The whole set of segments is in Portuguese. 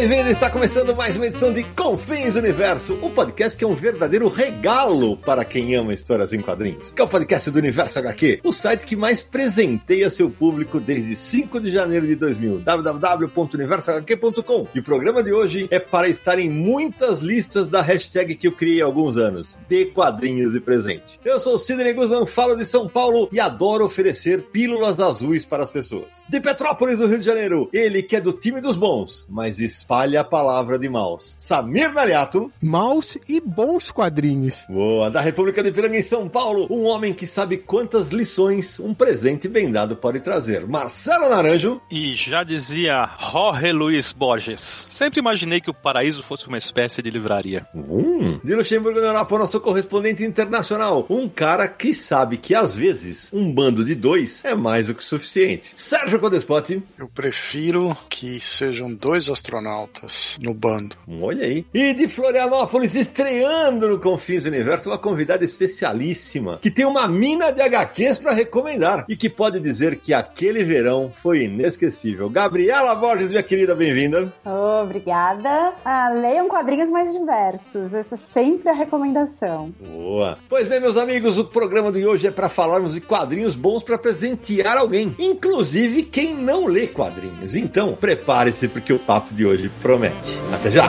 Bem-vindo! Está começando mais uma edição de Confins Universo, o podcast que é um verdadeiro regalo para quem ama histórias em quadrinhos. Que é o podcast do Universo HQ, o site que mais presenteia seu público desde 5 de janeiro de 2000, www.universohq.com. E o programa de hoje é para estar em muitas listas da hashtag que eu criei há alguns anos, de quadrinhos e presente. Eu sou o Sidney Guzman, falo de São Paulo e adoro oferecer pílulas azuis para as pessoas. De Petrópolis, no Rio de Janeiro, ele que é do time dos bons, mas espalha a palavra de Maus. Samir Naliato. Maus e bons quadrinhos. Boa. Da República de Piranga em São Paulo, um homem que sabe quantas lições um presente bem dado pode trazer. Marcelo Naranjo. E já dizia Jorge Luiz Borges. Sempre imaginei que o paraíso fosse uma espécie de livraria. Hum. De Luxemburgo na Europa, nosso correspondente internacional. Um cara que sabe que às vezes um bando de dois é mais do que suficiente. Sérgio Codespot. Eu prefiro que sejam dois astronautas no bando. Olha aí. E de Florianópolis, estreando no Confins do Universo, uma convidada especialíssima, que tem uma mina de HQs para recomendar e que pode dizer que aquele verão foi inesquecível. Gabriela Borges, minha querida, bem-vinda. Oh, obrigada. Ah, leiam quadrinhos mais diversos. Essa é sempre a recomendação. Boa. Pois bem, meus amigos, o programa de hoje é para falarmos de quadrinhos bons para presentear alguém, inclusive quem não lê quadrinhos. Então, prepare-se porque o papo de hoje promete. Até já!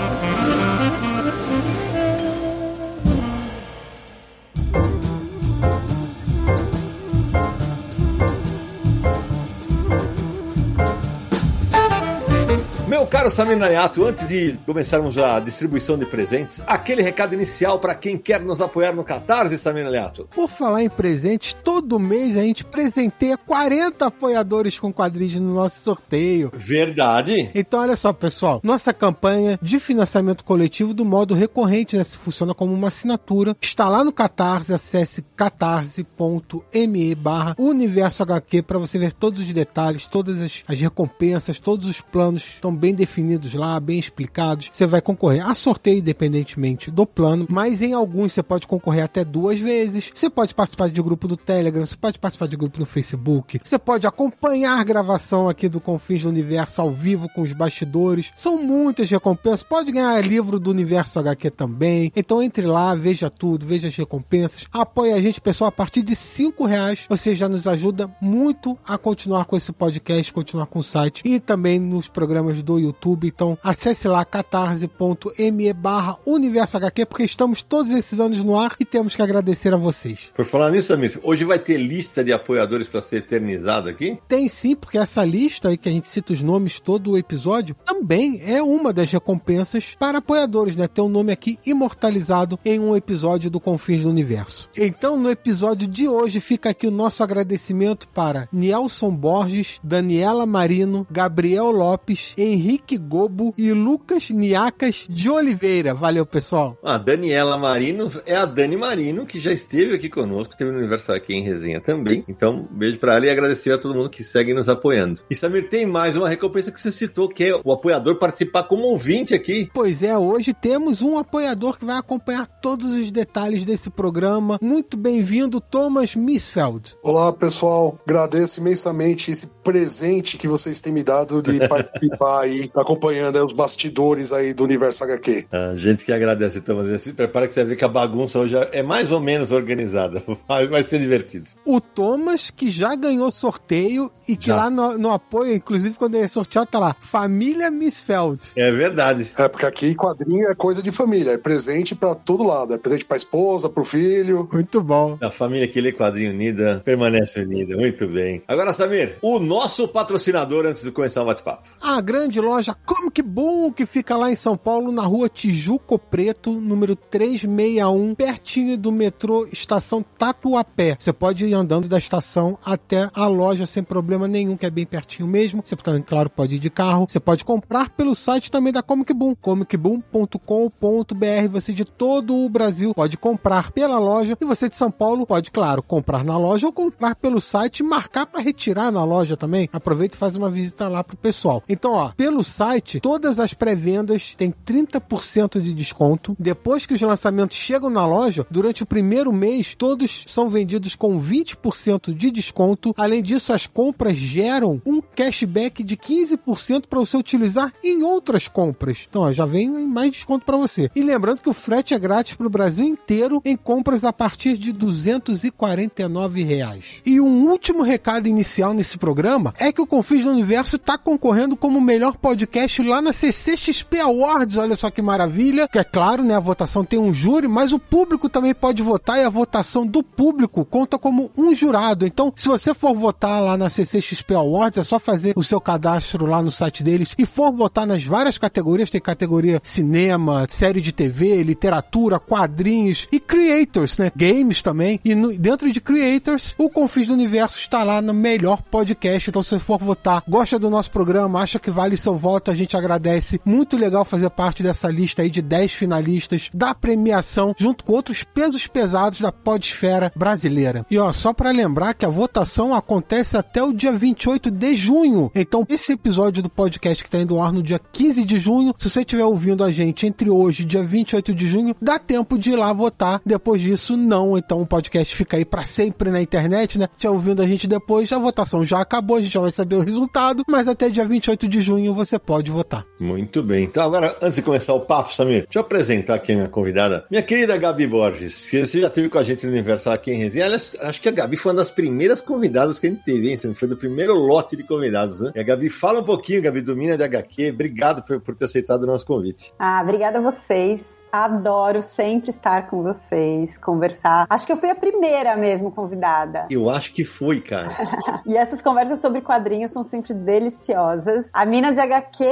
Caro Samir Nayato, antes de começarmos a distribuição de presentes, aquele recado inicial para quem quer nos apoiar no Catarse, Samir Nayato. Por falar em presentes, todo mês a gente presenteia 40 apoiadores com quadrinhos no nosso sorteio. Verdade. Então, olha só, pessoal, nossa campanha de financiamento coletivo do modo recorrente, né, funciona como uma assinatura, está lá no Catarse, acesse catarse.me barra universo HQ para você ver todos os detalhes, todas as, as recompensas, todos os planos estão bem definidos lá, bem explicados. Você vai concorrer a sorteio independentemente do plano, mas em alguns você pode concorrer até duas vezes. Você pode participar de grupo do Telegram, você pode participar de grupo no Facebook, você pode acompanhar a gravação aqui do Confins do Universo ao vivo com os bastidores. São muitas recompensas. Pode ganhar livro do Universo HQ também. Então entre lá, veja tudo, veja as recompensas. Apoie a gente, pessoal, a partir de cinco reais. Você já nos ajuda muito a continuar com esse podcast, continuar com o site e também nos programas do YouTube YouTube. Então acesse lá catarse.me barra Universo HQ, porque estamos todos esses anos no ar e temos que agradecer a vocês. Por falar nisso, amigo, hoje vai ter lista de apoiadores para ser eternizada aqui? Tem sim, porque essa lista aí que a gente cita os nomes todo o episódio também é uma das recompensas para apoiadores, né? Ter um nome aqui imortalizado em um episódio do Confins do Universo. Então, no episódio de hoje, fica aqui o nosso agradecimento para Nielson Borges, Daniela Marino, Gabriel Lopes, Henrique Henrique Gobo e Lucas Niacas de Oliveira. Valeu, pessoal. A Daniela Marino é a Dani Marino, que já esteve aqui conosco, teve no Universal aqui em resenha também. Então, beijo pra ela e agradecer a todo mundo que segue nos apoiando. E Samir, tem mais uma recompensa que você citou, que é o apoiador participar como ouvinte aqui. Pois é, hoje temos um apoiador que vai acompanhar todos os detalhes desse programa. Muito bem-vindo, Thomas Misfeld. Olá, pessoal. Agradeço imensamente esse presente que vocês têm me dado de participar aí acompanhando aí, os bastidores aí do universo HQ. A gente que agradece, Thomas. Se prepara que você vai ver que a bagunça hoje é mais ou menos organizada. Vai ser divertido. O Thomas, que já ganhou sorteio e que já. lá no, no, apoio, inclusive quando ele é sorteado, tá lá, Família Misfeld. É verdade. É, porque aqui quadrinho é coisa de família, é presente pra todo lado. É presente pra esposa, pro filho. Muito bom. A família que lê quadrinho unida permanece unida. Muito bem. Agora, Samir, o nosso patrocinador antes de começar o bate-papo. A grande loja Comic Boom, que fica lá em São Paulo, na rua Tijuco Preto, número 361, pertinho do metrô Estação Tatuapé. Você pode ir andando da estação até a loja sem problema nenhum, que é bem pertinho mesmo. Você claro, pode ir de carro. Você pode comprar pelo site também da Comic Boom, comicboom.com.br. Você de todo o Brasil pode comprar pela loja e você de São Paulo pode, claro, comprar na loja ou comprar pelo site e marcar para retirar na loja também. Aproveita e faz uma visita lá pro pessoal. Então, ó, pelo site, todas as pré-vendas têm 30% de desconto. Depois que os lançamentos chegam na loja, durante o primeiro mês, todos são vendidos com 20% de desconto. Além disso, as compras geram um cashback de 15% para você utilizar em outras compras. Então, ó, já vem mais desconto para você. E lembrando que o frete é grátis para o Brasil inteiro em compras a partir de 249 reais. E um último recado inicial nesse programa é que o Confis do Universo está concorrendo como o melhor podcast lá na CCXP Awards. Olha só que maravilha. Que é claro, né? A votação tem um júri, mas o público também pode votar e a votação do público conta como um jurado. Então, se você for votar lá na CCXP Awards, é só fazer o seu cadastro lá no site deles e for votar nas várias categorias. Tem categoria cinema, série de TV, literatura, quadrinhos e creators, né? Games também. E no, dentro de creators, o Confis do Universo está lá no melhor podcast. Então, se você for votar, gosta do nosso programa, acha que vale seu voto, a gente agradece. Muito legal fazer parte dessa lista aí de 10 finalistas da premiação, junto com outros pesos pesados da podesfera brasileira. E ó, só para lembrar que a votação acontece até o dia 28 de junho. Então, esse episódio do podcast que está indo ao ar no dia 15 de junho, se você estiver ouvindo a gente entre hoje e dia 28 de junho, dá tempo de ir lá votar. Depois disso, não. Então, o podcast fica aí para sempre na internet, né? Já ouvindo a gente depois, a votação já acabou, a gente já vai saber o resultado, mas até dia 28 de junho você pode votar. Muito bem. Então, agora, antes de começar o papo, Samir, deixa eu apresentar aqui a minha convidada, minha querida Gabi Borges, que você já teve com a gente no Universal aqui em Resenha. Aliás, acho que a Gabi foi uma das primeiras convidadas que a gente teve, hein? Foi do primeiro lote de convidados, né? E a Gabi, fala um pouquinho, Gabi, do Mina de HQ. Obrigado por, por ter aceitado o nosso convite. Ah, obrigada a vocês. Adoro sempre estar com vocês, conversar. Acho que eu fui a primeira mesmo convidada. Eu acho que foi, cara. e essas conversas sobre quadrinhos são sempre deliciosas. A Mina de HQ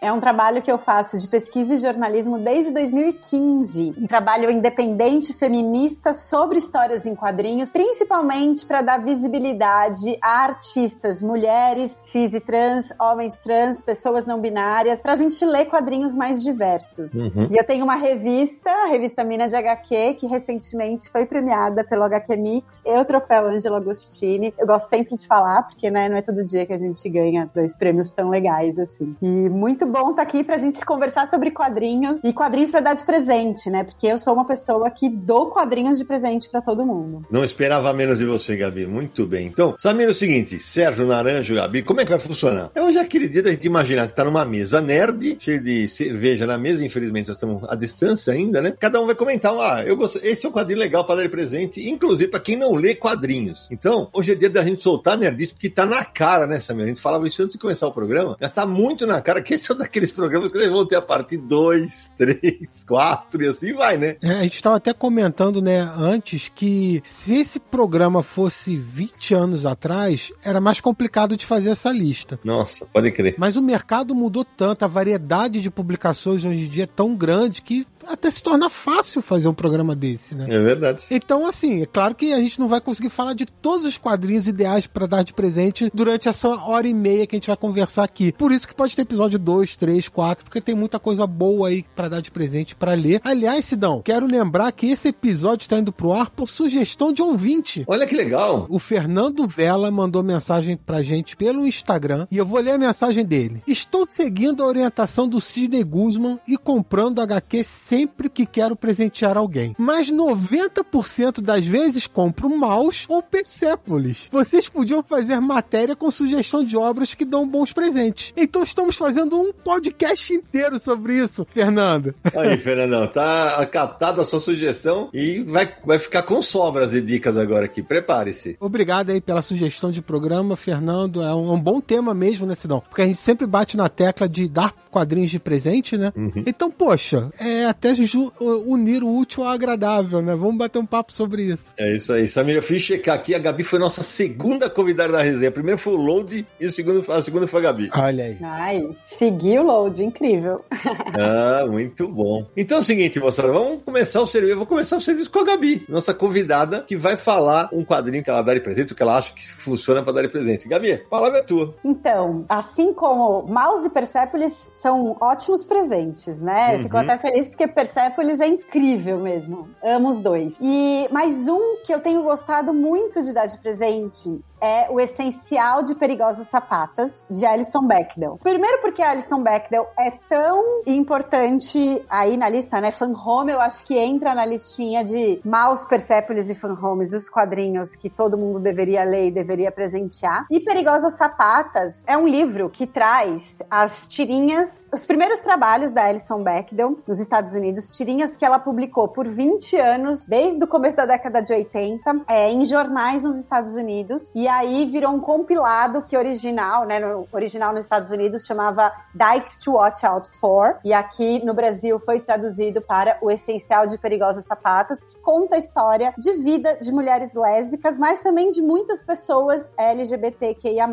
é um trabalho que eu faço de pesquisa e jornalismo desde 2015. Um trabalho independente, feminista, sobre histórias em quadrinhos, principalmente para dar visibilidade a artistas, mulheres, cis e trans, homens trans, pessoas não binárias, pra gente ler quadrinhos mais diversos. Uhum. E eu tenho uma revista, a revista Mina de HQ, que recentemente foi premiada pelo HQ Mix e o troféu Angelo Agostini. Eu gosto sempre de falar, porque né, não é todo dia que a gente ganha dois prêmios tão legais assim. E muito bom estar tá aqui pra gente conversar sobre quadrinhos e quadrinhos pra dar de presente, né? Porque eu sou uma pessoa que dou quadrinhos de presente pra todo mundo. Não esperava menos de você, Gabi. Muito bem. Então, Samir, é o seguinte: Sérgio Naranjo, Gabi, como é que vai funcionar? É hoje aquele dia da gente imaginar que tá numa mesa nerd, cheio de cerveja na mesa, infelizmente nós estamos à distância ainda, né? Cada um vai comentar, ah, eu gosto, esse é um quadrinho legal para dar de presente, inclusive para quem não lê quadrinhos. Então, hoje é dia da gente soltar nerdice, porque tá na cara, né, Samir? A gente falava isso antes de começar o programa, mas tá muito na cara que esse é um daqueles programas que eles vão ter a partir 2, 3, 4 e assim vai, né? É, a gente estava até comentando, né, antes que se esse programa fosse 20 anos atrás, era mais complicado de fazer essa lista. Nossa, pode crer. Mas o mercado mudou tanto, a variedade de publicações hoje em dia é tão grande que até se torna fácil fazer um programa desse, né? É verdade. Então, assim, é claro que a gente não vai conseguir falar de todos os quadrinhos ideais para dar de presente durante essa hora e meia que a gente vai conversar aqui. Por isso que pode ter episódio 2, 3, 4, porque tem muita coisa boa aí para dar de presente para ler. Aliás, Sidão, quero lembrar que esse episódio está indo pro ar por sugestão de ouvinte. Olha que legal. O Fernando Vela mandou mensagem pra gente pelo Instagram e eu vou ler a mensagem dele. Estou seguindo a orientação do Sidney Guzman e comprando HQ sempre que quero presentear alguém. Mas 90% das vezes compro mouse ou Persepolis. Vocês podiam fazer matéria com sugestão de obras que dão bons presentes. Então estamos fazendo um podcast inteiro sobre isso, Fernando. Aí, Fernandão, tá captada a sua sugestão e vai, vai ficar com sobras e dicas agora aqui. Prepare-se. Obrigado aí pela sugestão de programa, Fernando. É um, é um bom tema mesmo, né, Sidão? Porque a gente sempre bate na tecla de dar quadrinhos de presente, né? Uhum. Então, poxa, é até até unir o útil ao agradável, né? Vamos bater um papo sobre isso. É isso aí. Samir, eu fui checar aqui, a Gabi foi nossa segunda convidada da resenha. Primeiro foi o Load e o segundo, a segunda foi a Gabi. Olha aí. Ai, seguiu o Load, incrível. ah, muito bom. Então é o seguinte, moçada, vamos começar o serviço. Eu vou começar o serviço com a Gabi, nossa convidada, que vai falar um quadrinho que ela dá de presente, o que ela acha que funciona para dar de presente. Gabi, a palavra é tua. Então, assim como Mouse e Persepolis são ótimos presentes, né? Uhum. Fico até feliz porque Persepolis é incrível mesmo. Amo os dois. E mais um que eu tenho gostado muito de dar de presente é O Essencial de Perigosas Sapatas, de Alison Bechdel. Primeiro porque a Alison Bechdel é tão importante aí na lista, né? Fan Home, eu acho que entra na listinha de Mouse, Persepolis e Fan Homes, os quadrinhos que todo mundo deveria ler e deveria presentear. E Perigosas Sapatas é um livro que traz as tirinhas, os primeiros trabalhos da Alison Bechdel nos Estados Unidos, tirinhas que ela publicou por 20 anos, desde o começo da década de 80, é, em jornais nos Estados Unidos. E aí virou um compilado que original, né, no original nos Estados Unidos chamava Dykes to Watch Out For, e aqui no Brasil foi traduzido para O Essencial de Perigosas Sapatas, que conta a história de vida de mulheres lésbicas, mas também de muitas pessoas LGBTQIA+.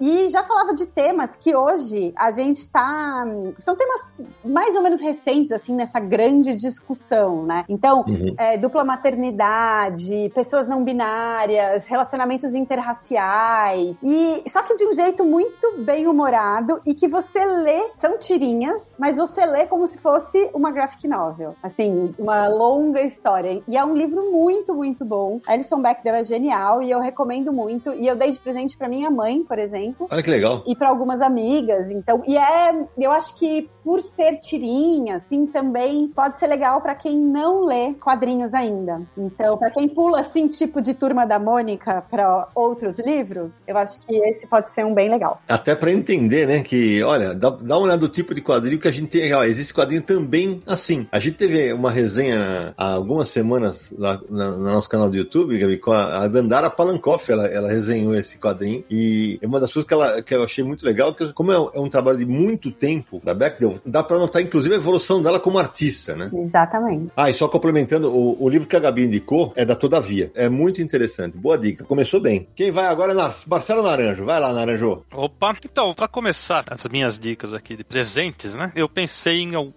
E já falava de temas que hoje a gente tá... São temas mais ou menos recentes, assim, nessa grande discussão, né? Então, uhum. é, dupla maternidade, pessoas não binárias, relacionamentos interraciais, raciais. E só que de um jeito muito bem humorado e que você lê, são tirinhas, mas você lê como se fosse uma graphic novel. Assim, uma longa história. E é um livro muito, muito bom. Alison Bechdel é genial e eu recomendo muito. E eu dei de presente para minha mãe, por exemplo. Olha que legal. E para algumas amigas. Então, e é, eu acho que por ser tirinha, assim, também pode ser legal para quem não lê quadrinhos ainda. Então, para quem pula assim, tipo de turma da Mônica para outros outros livros, eu acho que esse pode ser um bem legal. Até para entender, né, que, olha, dá, dá uma olhada do tipo de quadrinho que a gente tem. Ó, existe quadrinho também assim. A gente teve uma resenha há algumas semanas lá no nosso canal do YouTube, Gabi, com a, a Dandara Palankoff, ela, ela resenhou esse quadrinho. E é uma das coisas que, ela, que eu achei muito legal, que como é um, é um trabalho de muito tempo da Bechdel, dá para notar, inclusive, a evolução dela como artista, né? Exatamente. Ah, e só complementando, o, o livro que a Gabi indicou é da Todavia. É muito interessante. Boa dica. Começou bem. Quem vai vai agora na Marcelo Naranjo. Vai lá, Naranjo. Opa, então, para começar as minhas dicas aqui de presentes, né? Eu pensei em, em,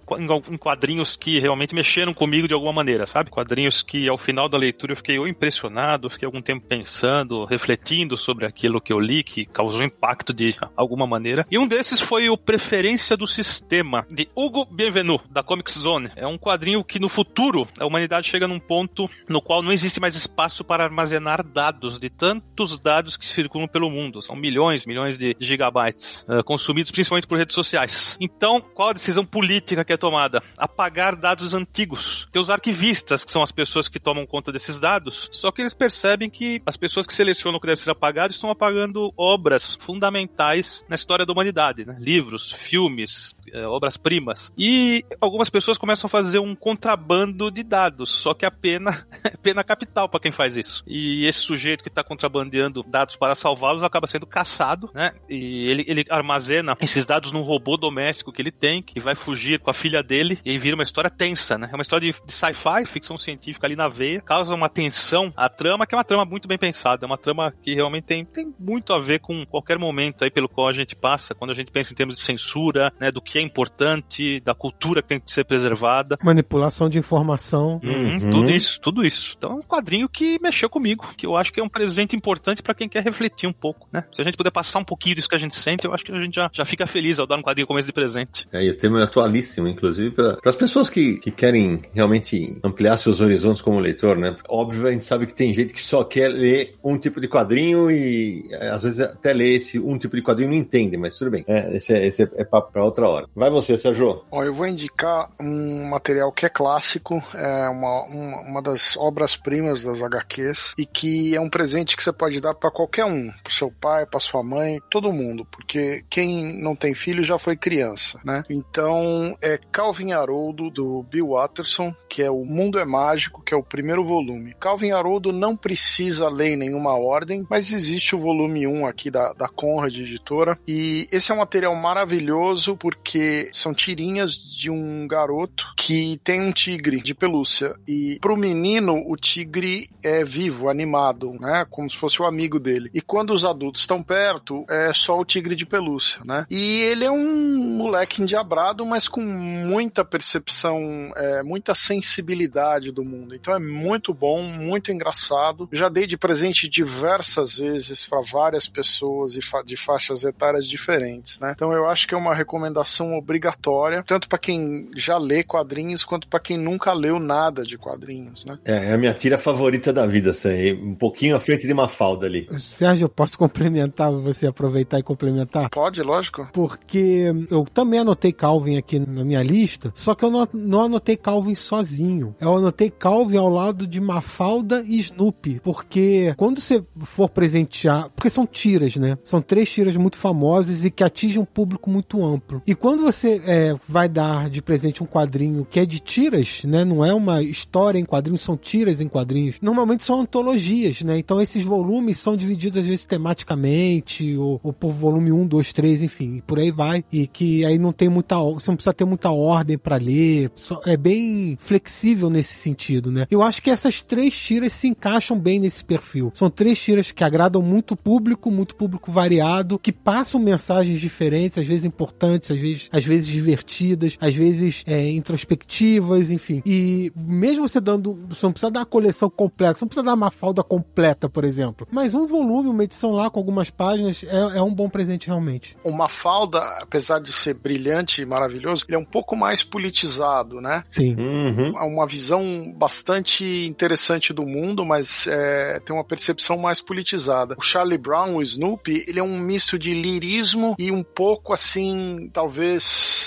em, quadrinhos que realmente mexeram comigo de alguma maneira, sabe? Quadrinhos que ao final da leitura eu fiquei ou impressionado, fiquei algum tempo pensando, refletindo sobre aquilo que eu li, que causou impacto de alguma maneira. E um desses foi o Preferência do Sistema, de Hugo Bienvenu, da Comics Zone. É um quadrinho que no futuro a humanidade chega num ponto no qual não existe mais espaço para armazenar dados de tantos dados dados que circulam pelo mundo. São milhões, milhões de gigabytes uh, consumidos principalmente por redes sociais. Então, qual a decisão política que é tomada? Apagar dados antigos. Tem os arquivistas, que são as pessoas que tomam conta desses dados, só que eles percebem que as pessoas que selecionam o que deve ser apagado estão apagando obras fundamentais na história da humanidade, né? livros, filmes, obras-primas. E algumas pessoas começam a fazer um contrabando de dados, só que a pena é pena capital para quem faz isso. E esse sujeito que está contrabandeando dados para salvá-los, acaba sendo caçado, né? E ele, ele armazena esses dados num robô doméstico que ele tem, que vai fugir com a filha dele, e vira uma história tensa, né? É uma história de, de sci-fi, ficção científica ali na veia, causa uma tensão a trama, que é uma trama muito bem pensada, é uma trama que realmente tem, tem muito a ver com qualquer momento aí pelo qual a gente passa, quando a gente pensa em termos de censura, né? Do que é importante, da cultura que tem que ser preservada. Manipulação de informação. Uhum, uhum. Tudo isso, tudo isso. Então é um quadrinho que mexeu comigo, que eu acho que é um presente importante para quem quer refletir um pouco, né? Se a gente puder passar um pouquinho disso que a gente sente, eu acho que a gente já, já fica feliz ao dar um quadrinho começo de presente. É, e o tema é atualíssimo, inclusive, para as pessoas que, que querem realmente ampliar seus horizontes como leitor, né? Óbvio, a gente sabe que tem gente que só quer ler um tipo de quadrinho e é, às vezes até ler esse um tipo de quadrinho não entende, mas tudo bem. É, esse é, esse é papo para outra hora. Vai você, Sérgio. Ó, eu vou indicar um material que é clássico, é uma, uma, uma das obras-primas das HQs e que é um presente que você pode dar para qualquer um, pro seu pai, para sua mãe, todo mundo, porque quem não tem filho já foi criança, né? Então é Calvin Haroldo do Bill Watterson, que é o Mundo é Mágico, que é o primeiro volume. Calvin Haroldo não precisa ler em nenhuma ordem, mas existe o volume 1 aqui da, da Conrad Editora e esse é um material maravilhoso porque porque são tirinhas de um garoto que tem um tigre de pelúcia. E pro menino, o tigre é vivo, animado, né? Como se fosse o amigo dele. E quando os adultos estão perto, é só o tigre de pelúcia, né? E ele é um moleque endiabrado, mas com muita percepção, é, muita sensibilidade do mundo. Então é muito bom, muito engraçado. Já dei de presente diversas vezes para várias pessoas e fa de faixas etárias diferentes, né? Então eu acho que é uma recomendação obrigatória, tanto para quem já lê quadrinhos quanto para quem nunca leu nada de quadrinhos, né? É, é a minha tira favorita da vida, essa aí. Um pouquinho à frente de uma falda ali. Sérgio, eu posso complementar, você aproveitar e complementar? Pode, lógico. Porque eu também anotei Calvin aqui na minha lista, só que eu não, não anotei Calvin sozinho. Eu anotei Calvin ao lado de Mafalda e Snoopy, porque quando você for presentear, porque são tiras, né? São três tiras muito famosas e que atingem um público muito amplo. E quando você é, vai dar de presente um quadrinho que é de tiras, né? Não é uma história em quadrinhos, são tiras em quadrinhos. Normalmente são antologias, né? Então esses volumes são divididos às vezes tematicamente, ou, ou por volume 1, 2, 3, enfim, e por aí vai. E que aí não tem muita. Você não precisa ter muita ordem para ler. É bem flexível nesse sentido, né? Eu acho que essas três tiras se encaixam bem nesse perfil. São três tiras que agradam muito público, muito público variado, que passam mensagens diferentes, às vezes importantes, às vezes, às vezes divertidas, às vezes é, introspectivas, enfim. E mesmo você dando. Você não precisa dar uma coleção completa, você não precisa dar uma falda completa, por exemplo. Mas um volume, uma edição lá com algumas páginas é, é um bom presente realmente. Uma falda, apesar de ser brilhante e maravilhoso, ele é um pouco mais politizado, né? Sim. Uhum. É uma visão bastante interessante do mundo, mas é, tem uma percepção mais politizada. O Charlie Brown, o Snoopy, ele é um misto de lirismo e um pouco assim, talvez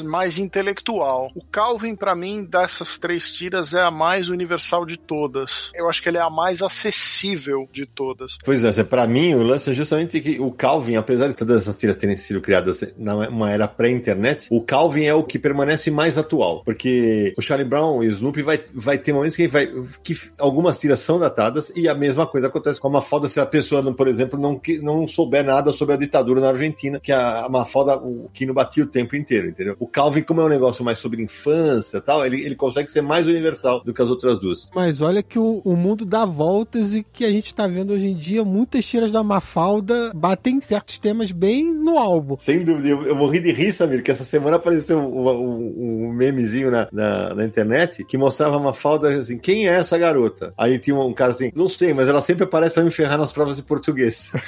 mais intelectual. O Calvin, para mim, dessas três tiras, é a mais universal de todas. Eu acho que ele é a mais acessível de todas. Pois é, para mim o lance é justamente que o Calvin, apesar de todas essas tiras terem sido criadas numa era pré-internet, o Calvin é o que permanece mais atual, porque o Charlie Brown e o Snoopy vai, vai ter momentos que, vai, que algumas tiras são datadas e a mesma coisa acontece com a Mafalda se a pessoa, por exemplo, não, não souber nada sobre a ditadura na Argentina, que a, a Mafalda, o Kino batia o tempo inteiro, entendeu? O Calvin, como é um negócio mais sobre infância tal, ele, ele consegue ser mais universal do que as outras duas. Mas olha que o, o mundo dá voltas e que a gente tá vendo hoje em dia, muitas tiras da Mafalda batem certos temas bem no alvo. Sem dúvida, eu, eu morri de rir, Samir, que essa semana apareceu um, um, um memezinho na, na, na, internet que mostrava uma falda assim, quem é essa garota? Aí tinha um cara assim, não sei, mas ela sempre aparece para me ferrar nas provas de português.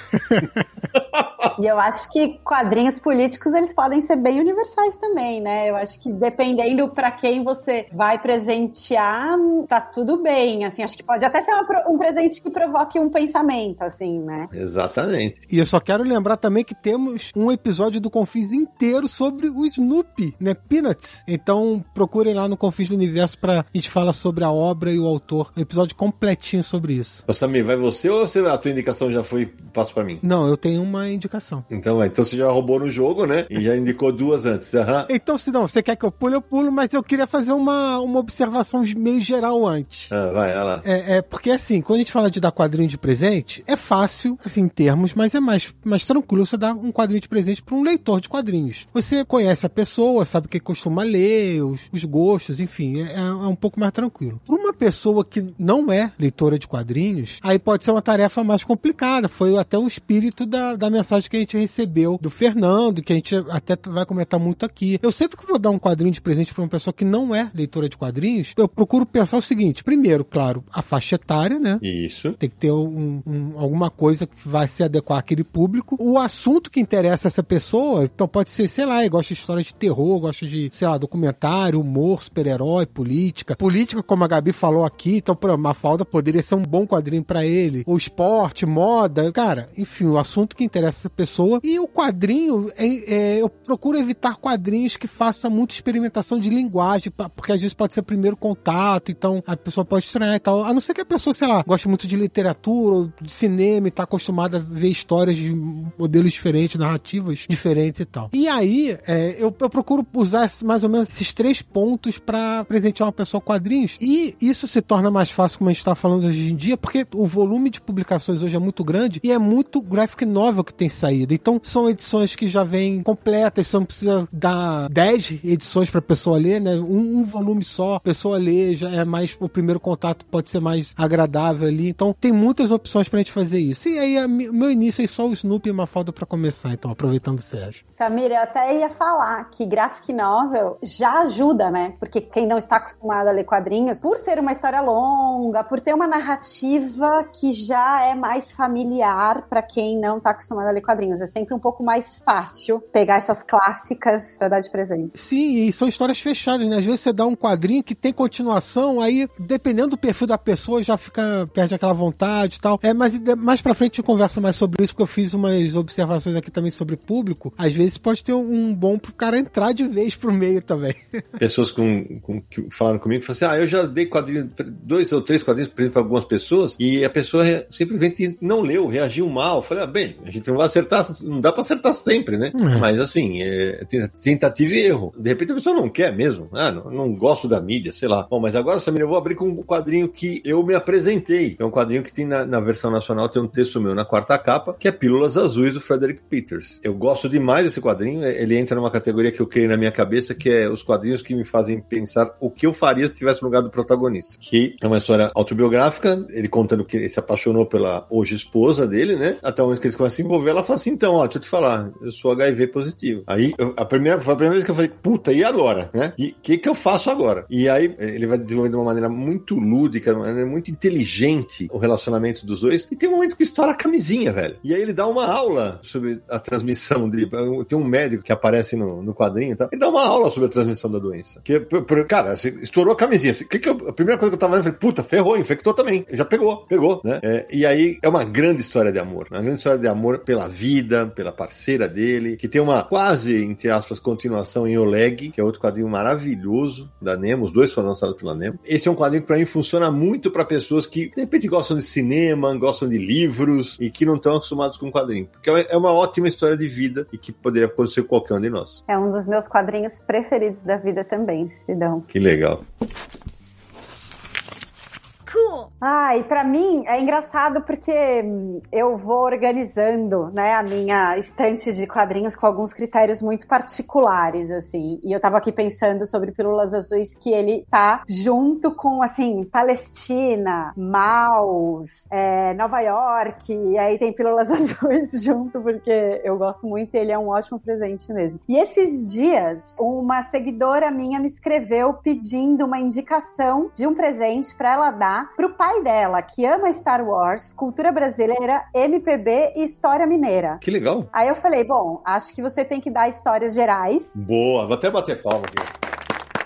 E eu acho que quadrinhos políticos eles podem ser bem universais também, né? Eu acho que dependendo para quem você vai presentear, tá tudo bem. Assim, acho que pode até ser uma, um presente que provoque um pensamento, assim, né? Exatamente. E eu só quero lembrar também que temos um episódio do Confis inteiro sobre o Snoopy, né? Peanuts. Então procurem lá no Confis do Universo pra gente falar sobre a obra e o autor. Um episódio completinho sobre isso. Ô, Samir, vai você ou você, a tua indicação já foi passo para mim? Não, eu tenho uma indicação. Então, então você já roubou no jogo, né? E já indicou duas antes. Uhum. Então, se não, você quer que eu pule, eu pulo, mas eu queria fazer uma, uma observação meio geral antes. Ah, vai, olha lá. É, é, porque assim, quando a gente fala de dar quadrinho de presente, é fácil, assim, em termos, mas é mais, mais tranquilo você dar um quadrinho de presente para um leitor de quadrinhos. Você conhece a pessoa, sabe o que costuma ler, os, os gostos, enfim, é, é, um pouco mais tranquilo. Para uma pessoa que não é leitora de quadrinhos, aí pode ser uma tarefa mais complicada. Foi até o espírito da, da mensagem que a gente recebeu do Fernando, que a gente até vai comentar muito aqui. Eu sempre que vou dar um quadrinho de presente para uma pessoa que não é leitora de quadrinhos, eu procuro pensar o seguinte: primeiro, claro, a faixa etária, né? Isso. Tem que ter um, um, alguma coisa que vai se adequar àquele público. O assunto que interessa essa pessoa, então pode ser, sei lá, gosta de história de terror, gosta de, sei lá, documentário, humor, super-herói, política. Política, como a Gabi falou aqui, então, pra Mafalda poderia ser um bom quadrinho para ele. O esporte, moda, cara, enfim, o assunto que interessa essa pessoa. E o quadrinho, é, é, eu procuro evitar quadrinhos que façam muita experimentação de linguagem, porque às vezes pode ser primeiro contato, então a pessoa pode estranhar e tal. A não ser que a pessoa, sei lá, goste muito de literatura ou de cinema e tá acostumada a ver histórias de modelos diferentes, narrativas diferentes e tal. E aí, é, eu, eu, procuro usar mais ou menos esses três pontos para presentear uma pessoa quadrinhos. E isso se torna mais fácil, como a gente tá falando hoje em dia, porque o volume de publicações hoje é muito grande e é muito graphic novel que tem saído. Então, são edições que já vêm completas, você não precisa dar 10 edições pra pessoa ler, né? Um, um volume só, a pessoa lê, já é mais, o primeiro contato pode ser mais agradável ali. Então, tem muitas opções pra gente fazer isso. E aí, a, meu início é só o Snoopy e uma falta pra começar, então, aproveitando o Sérgio. Samir, eu até ia falar que graphic novel já ajuda, né? Porque quem não está acostumado a ler quadrinhos, por ser uma história longa, por ter uma narrativa que já é mais familiar para quem não está acostumado a ler quadrinhos, é sempre um pouco mais fácil pegar essas clássicas para dar de presente. Sim, e são histórias fechadas, né? Às vezes você dá um quadrinho que tem continuação, aí dependendo do perfil da pessoa já fica perde aquela vontade e tal. É, mas mais para frente a gente conversa mais sobre isso porque eu fiz umas observações aqui também sobre público. Às vezes pode ter um bom pro cara entrar de vez pro meio também. Pessoas com, com que falaram comigo falaram assim: "Ah, eu já dei quadrinhos dois ou três quadrinhos para algumas pessoas e a pessoa simplesmente não leu, reagiu mal. Eu falei, ah, bem, a gente não vai acertar, não dá para acertar sempre, né? É. Mas assim, é, tentativa e erro. De repente a pessoa não quer mesmo, ah, não, não gosto da mídia, sei lá. Bom, mas agora, Samir, eu vou abrir com um quadrinho que eu me apresentei. É um quadrinho que tem na, na versão nacional, tem um texto meu na quarta capa, que é Pílulas Azuis do Frederick Peters. Eu gosto demais desse quadrinho, ele entra numa categoria que eu criei na minha cabeça, que é os quadrinhos que me fazem pensar o que eu faria se estivesse no lugar do protagonista. Que é uma história autobiográfica, ele contando que ele se apaixonou pela hoje esposa dele, né? Até o momento que eles começam a se envolver, ela fala assim: então, ó, deixa eu te falar, eu sou HIV positivo. Aí, a, primeira, foi a primeira vez que eu falei, puta, e agora? Né? E o que, que eu faço agora? E aí, ele vai desenvolvendo de uma maneira muito lúdica, de uma maneira muito inteligente o relacionamento dos dois. E tem um momento que estoura a camisinha, velho. E aí ele dá uma aula sobre a transmissão de. Tem um médico que aparece no, no quadrinho e tal. Ele dá uma aula sobre a transmissão da doença. Que, cara, assim, estourou a camisinha. Assim, que que eu, a primeira coisa que eu tava vendo, eu falei, puta, ferrou, infectou também. Já pegou, pegou, né? É, e aí é uma grande história de amor. Uma grande história de amor pela vida, pela parceira dele, que tem uma quase, entre aspas, continuação em Oleg, que é outro quadrinho maravilhoso da Nemo. Os dois foram lançados pela Nemo. Esse é um quadrinho que pra mim funciona muito para pessoas que, de repente, gostam de cinema, gostam de livros e que não estão acostumados com quadrinho. Porque é uma ótima história de vida e que poderia acontecer com qualquer um de nós. É um dos meus quadrinhos preferidos da vida também, Sidão. Que legal. Cool. Ah, e para mim é engraçado porque eu vou organizando, né, a minha estante de quadrinhos com alguns critérios muito particulares, assim. E eu tava aqui pensando sobre Pílulas Azuis que ele tá junto com, assim, Palestina, Maus, é, Nova York, e aí tem Pílulas Azuis junto porque eu gosto muito e ele é um ótimo presente mesmo. E esses dias, uma seguidora minha me escreveu pedindo uma indicação de um presente para ela dar pro pai dela, que ama Star Wars, cultura brasileira, MPB e história mineira. Que legal. Aí eu falei, bom, acho que você tem que dar histórias gerais. Boa, vou até bater palma aqui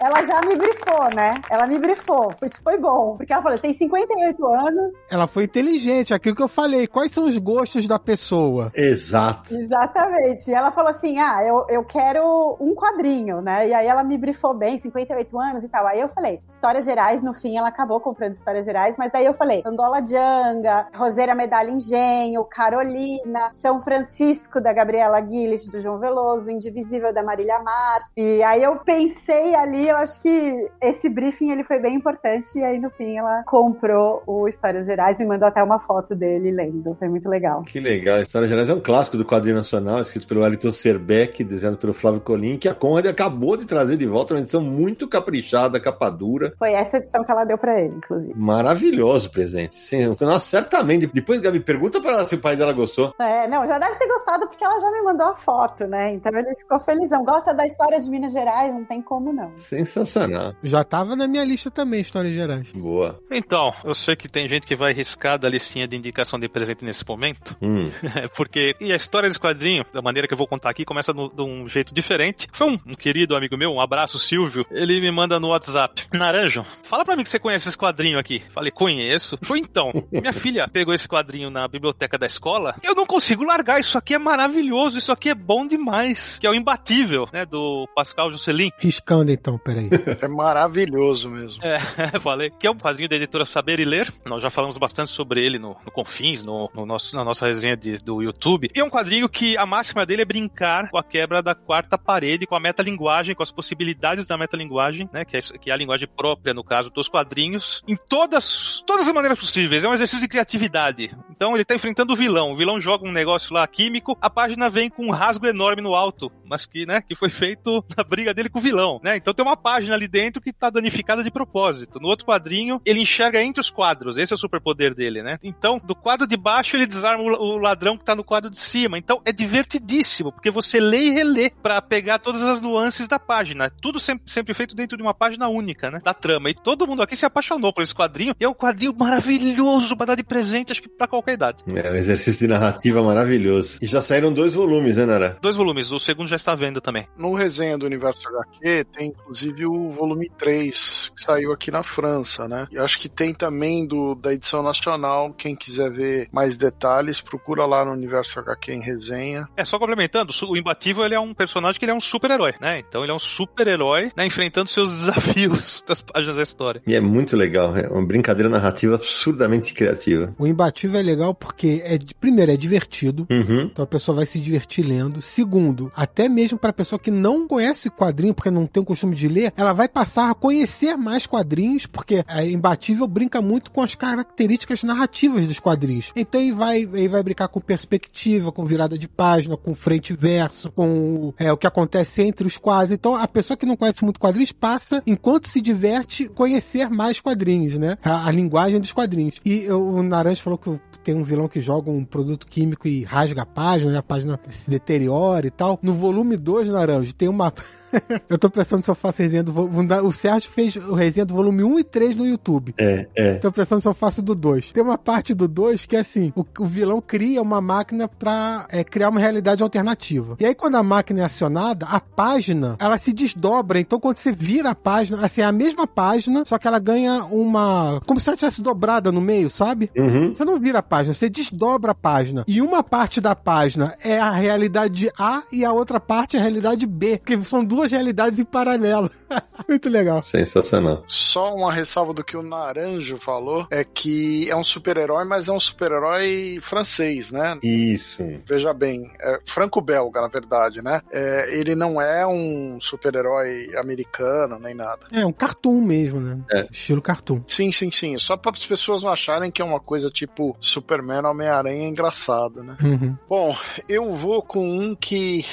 ela já me brifou, né? Ela me brifou. Isso foi bom. Porque ela falou, tem 58 anos. Ela foi inteligente. Aquilo que eu falei. Quais são os gostos da pessoa? Exato. Exatamente. E ela falou assim: ah, eu, eu quero um quadrinho, né? E aí ela me brifou bem, 58 anos e tal. Aí eu falei, histórias gerais, no fim ela acabou comprando histórias gerais, mas daí eu falei, Angola Djanga, Roseira Medalha Engenho, Carolina, São Francisco da Gabriela Guilherme, do João Veloso, Indivisível da Marília Mars. E aí eu pensei ali, eu acho que esse briefing ele foi bem importante e aí no fim ela comprou o Histórias Gerais e mandou até uma foto dele lendo. Foi muito legal. Que legal. Histórias Gerais é um clássico do quadrinho nacional, escrito pelo Wellington Serbeck, desenhado pelo Flávio Colim, que a Conrad acabou de trazer de volta uma edição muito caprichada, capa dura. Foi essa edição que ela deu para ele, inclusive. Maravilhoso presente. Sim, nossa, certamente. Depois, Gabi, pergunta para ela se o pai dela gostou. É, não, já deve ter gostado porque ela já me mandou a foto, né? Então ele ficou felizão. Gosta da história de Minas Gerais, não tem como não. Sim Sensacional. Já tava na minha lista também, Histórias Gerais. Boa. Então, eu sei que tem gente que vai riscar da listinha de indicação de presente nesse momento. Hum. Porque, e a história desse quadrinho, da maneira que eu vou contar aqui, começa no, de um jeito diferente. Foi um, um, querido amigo meu, um abraço, Silvio. Ele me manda no WhatsApp: Naranjo, fala pra mim que você conhece esse quadrinho aqui. Falei, conheço. Foi então. Minha filha pegou esse quadrinho na biblioteca da escola. Eu não consigo largar. Isso aqui é maravilhoso. Isso aqui é bom demais. Que é o Imbatível, né? Do Pascal Juscelin. Riscando então, pera açúcar aí. É maravilhoso mesmo. É, falei. Que é um quadrinho da editora Saber e Ler. Nós já falamos bastante sobre ele no, no Confins, no, no, nosso, na nossa resenha de, do YouTube. E é um quadrinho que a máxima dele é brincar com a quebra da quarta parede, com a metalinguagem, com as possibilidades da metalinguagem, né? Que é, que é a linguagem própria, no caso, dos quadrinhos, em todas, todas as maneiras possíveis. É um exercício de criatividade. Então ele tá enfrentando o vilão. O vilão joga um negócio lá químico, a página vem com um rasgo enorme no alto, mas que, né, que foi feito na briga dele com o vilão, né? Então tem uma página ali dentro que tá danificada de propósito. No outro quadrinho, ele enxerga entre os quadros. Esse é o superpoder dele, né? Então, do quadro de baixo, ele desarma o ladrão que tá no quadro de cima. Então, é divertidíssimo, porque você lê e relê para pegar todas as nuances da página. Tudo sempre, sempre feito dentro de uma página única, né? Da trama. E todo mundo aqui se apaixonou por esse quadrinho. E é um quadrinho maravilhoso para dar de presente, acho que pra qualquer idade. É um exercício de narrativa maravilhoso. E já saíram dois volumes, né, Nara? Dois volumes. O segundo já está à venda também. No resenha do Universo HQ, tem inclusive o volume 3, que saiu aqui na França, né? E acho que tem também do, da edição nacional. Quem quiser ver mais detalhes, procura lá no Universo HQ em resenha. É, só complementando, o Imbatível ele é um personagem que ele é um super-herói, né? Então ele é um super-herói, né, enfrentando seus desafios das páginas da história. E é muito legal, é uma brincadeira narrativa absurdamente criativa. O Imbatível é legal porque, é, primeiro, é divertido, Uhum. então a pessoa vai se divertir lendo. Segundo, até mesmo para pessoa que não conhece quadrinho, porque não tem o costume de ler, ela vai passar a conhecer mais quadrinhos, porque a Imbatível brinca muito com as características narrativas dos quadrinhos. Então ele vai, ele vai brincar com perspectiva, com virada de página, com frente e verso, com é, o que acontece entre os quadros. Então a pessoa que não conhece muito quadrinhos passa, enquanto se diverte, conhecer mais quadrinhos, né? A, a linguagem dos quadrinhos. E o Naranja falou que tem um vilão que joga um produto químico e rasga a página, né? A página se deteriora e tal. No volume 2, Naranja, tem uma. eu tô pensando se eu faço resenha do volume. O Sérgio fez o resenha do volume 1 e 3 no YouTube. É, é. Tô pensando se eu faço do 2. Tem uma parte do 2 que é assim: o, o vilão cria uma máquina pra é, criar uma realidade alternativa. E aí, quando a máquina é acionada, a página ela se desdobra. Então, quando você vira a página, assim, é a mesma página, só que ela ganha uma. Como se ela tivesse dobrada no meio, sabe? Uhum. Você não vira a página, você desdobra a página. E uma parte da página é a realidade A e a outra parte é a realidade B. Porque são duas realidades em paralelo. Muito legal. Sensacional. Só uma ressalva do que o Naranjo falou é que é um super-herói, mas é um super-herói francês, né? Isso. Veja bem, é franco-belga, na verdade, né? É, ele não é um super-herói americano nem nada. É um cartoon mesmo, né? É. Estilo cartoon. Sim, sim, sim. Só para as pessoas não acharem que é uma coisa tipo Superman, Homem-Aranha engraçado, né? Uhum. Bom, eu vou com um que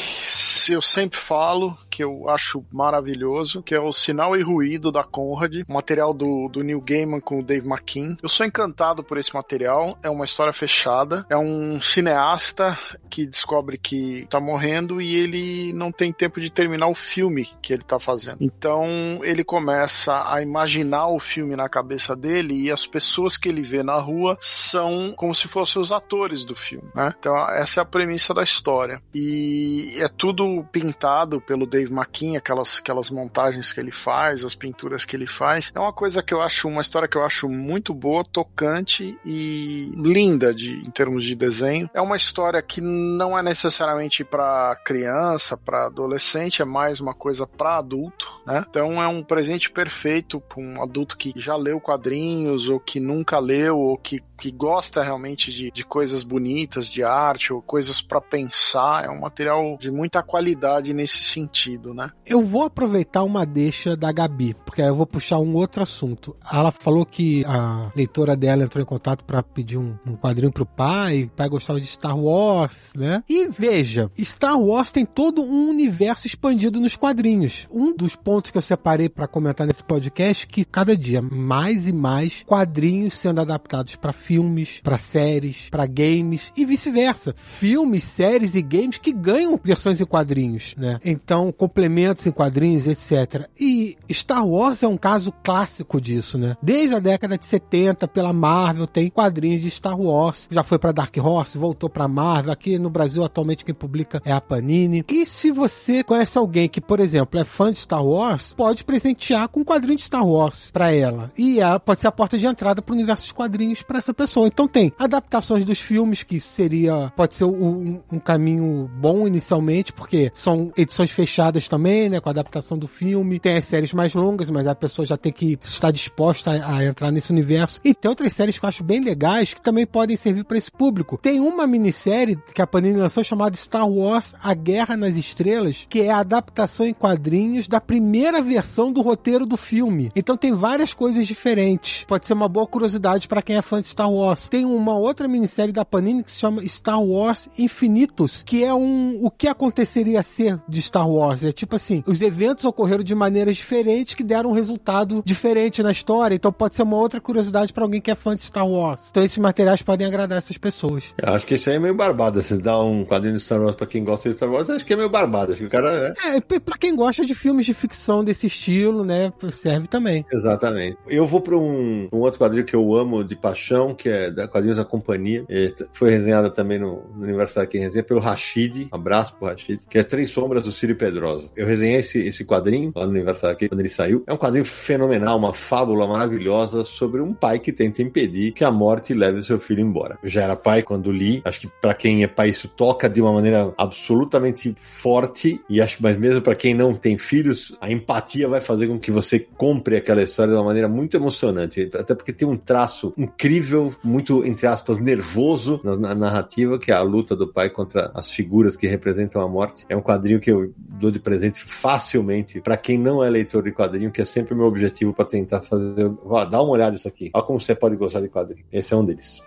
eu sempre falo, que eu acho maravilhoso, que é o Sinal e Ruído da Conrad, material do, do Neil Gaiman com o Dave McKean. Eu sou encantado por esse material, é uma história fechada, é um cineasta que descobre que tá morrendo e ele não tem tempo de terminar o filme que ele tá fazendo. Então ele começa a imaginar o filme na cabeça dele e as pessoas que ele vê na rua são como se fossem os atores do filme, né? Então essa é a premissa da história. E é tudo pintado pelo Dave McKean, aquelas, aquelas montagens que ele faz, as pinturas que ele faz. É uma coisa que eu acho, uma história que eu acho muito boa, tocante e linda de, em termos de desenho. É uma história que não é necessariamente para criança, para adolescente, é mais uma coisa para adulto, né? Então é um presente perfeito para um adulto que já leu quadrinhos ou que nunca leu ou que, que gosta realmente de, de coisas bonitas, de arte ou coisas para pensar. É um material de muita qualidade nesse sentido, né? Eu vou aproveitar uma deixa da Gabi, porque eu vou puxar um outro assunto. Ela falou que a leitora dela entrou em contato para pedir um, um quadrinho pro pai, o pai gostava de Star Wars, né? E veja, Star Wars tem todo um universo expandido nos quadrinhos. Um dos pontos que eu separei para comentar nesse podcast é que cada dia mais e mais quadrinhos sendo adaptados para filmes, para séries, para games e vice-versa. Filmes, séries e games que ganham versões em quadrinhos, né? Então, complementos em quadrinhos, etc. E Star Wars é um caso clássico disso, né? Desde a década de 70, pela Marvel, tem quadrinhos de Star Wars. Já foi para Dark Horse, voltou para Marvel. Aqui no Brasil, atualmente, quem publica é a Panini. E se você conhece alguém que, por exemplo, é fã de Star Wars, pode presentear com um quadrinho de Star Wars para ela. E ela pode ser a porta de entrada para o universo dos quadrinhos para essa pessoa. Então tem adaptações dos filmes, que seria, pode ser um, um caminho bom inicialmente, porque são edições fechadas também, né? Com a adaptação do filme. Tem as séries mais longas, mas a pessoa já tem que estar disposta a, a entrar nesse universo. E tem outras séries que eu acho bem legais que também podem servir para esse público. Tem uma minissérie que a Panini lançou chamada Star Wars A Guerra nas Estrelas, que é a adaptação em quadrinhos da primeira versão do roteiro do filme. Então tem várias coisas diferentes. Pode ser uma boa curiosidade para quem é fã de Star Wars. Tem uma outra minissérie da Panini que se chama Star Wars Infinitos, que é um o que aconteceria ser de Star Wars. É tipo assim, os eventos ocorreram de maneiras diferentes que deram um resultado diferente na história. Então pode ser uma outra curiosidade para alguém que é fã de Star Wars. Então esses materiais podem agradar essas pessoas. Eu acho que isso aí é meio barbado. Se dá um quadrinho de Star Wars pra quem gosta de Star Wars, acho que é meio barbado. Acho que o cara é. É, pra quem gosta de filmes de ficção desse estilo, né, serve também. Exatamente. Eu vou para um, um, outro quadrinho que eu amo de paixão, que é da Quadrinhos da Companhia. foi resenhada também no, no Aniversário aqui, resenha pelo Rashid. Um abraço pro Rashid, que é Três Sombras do Círio Pedrosa. Eu resenhei esse, esse quadrinho lá no Aniversário aqui, quando ele saiu. É um quadrinho fenomenal, uma fábula maravilhosa sobre um pai que tenta impedir que a morte leve o seu filho embora. Eu já era pai quando li. Acho que para quem é pai isso toca de uma maneira absolutamente forte e acho que mas mesmo para quem não tem filhos, a empatia vai fazer com que você compre aquela história de uma maneira muito emocionante, até porque tem um traço incrível, muito entre aspas nervoso na, na narrativa, que é a luta do pai contra as figuras que representam a morte. É um quadrinho que eu dou de presente facilmente para quem não é leitor de quadrinho, que é sempre o meu objetivo para tentar fazer, ó, dá uma olhada nisso aqui. Olha como você pode gostar de quadrinho. Esse é um deles.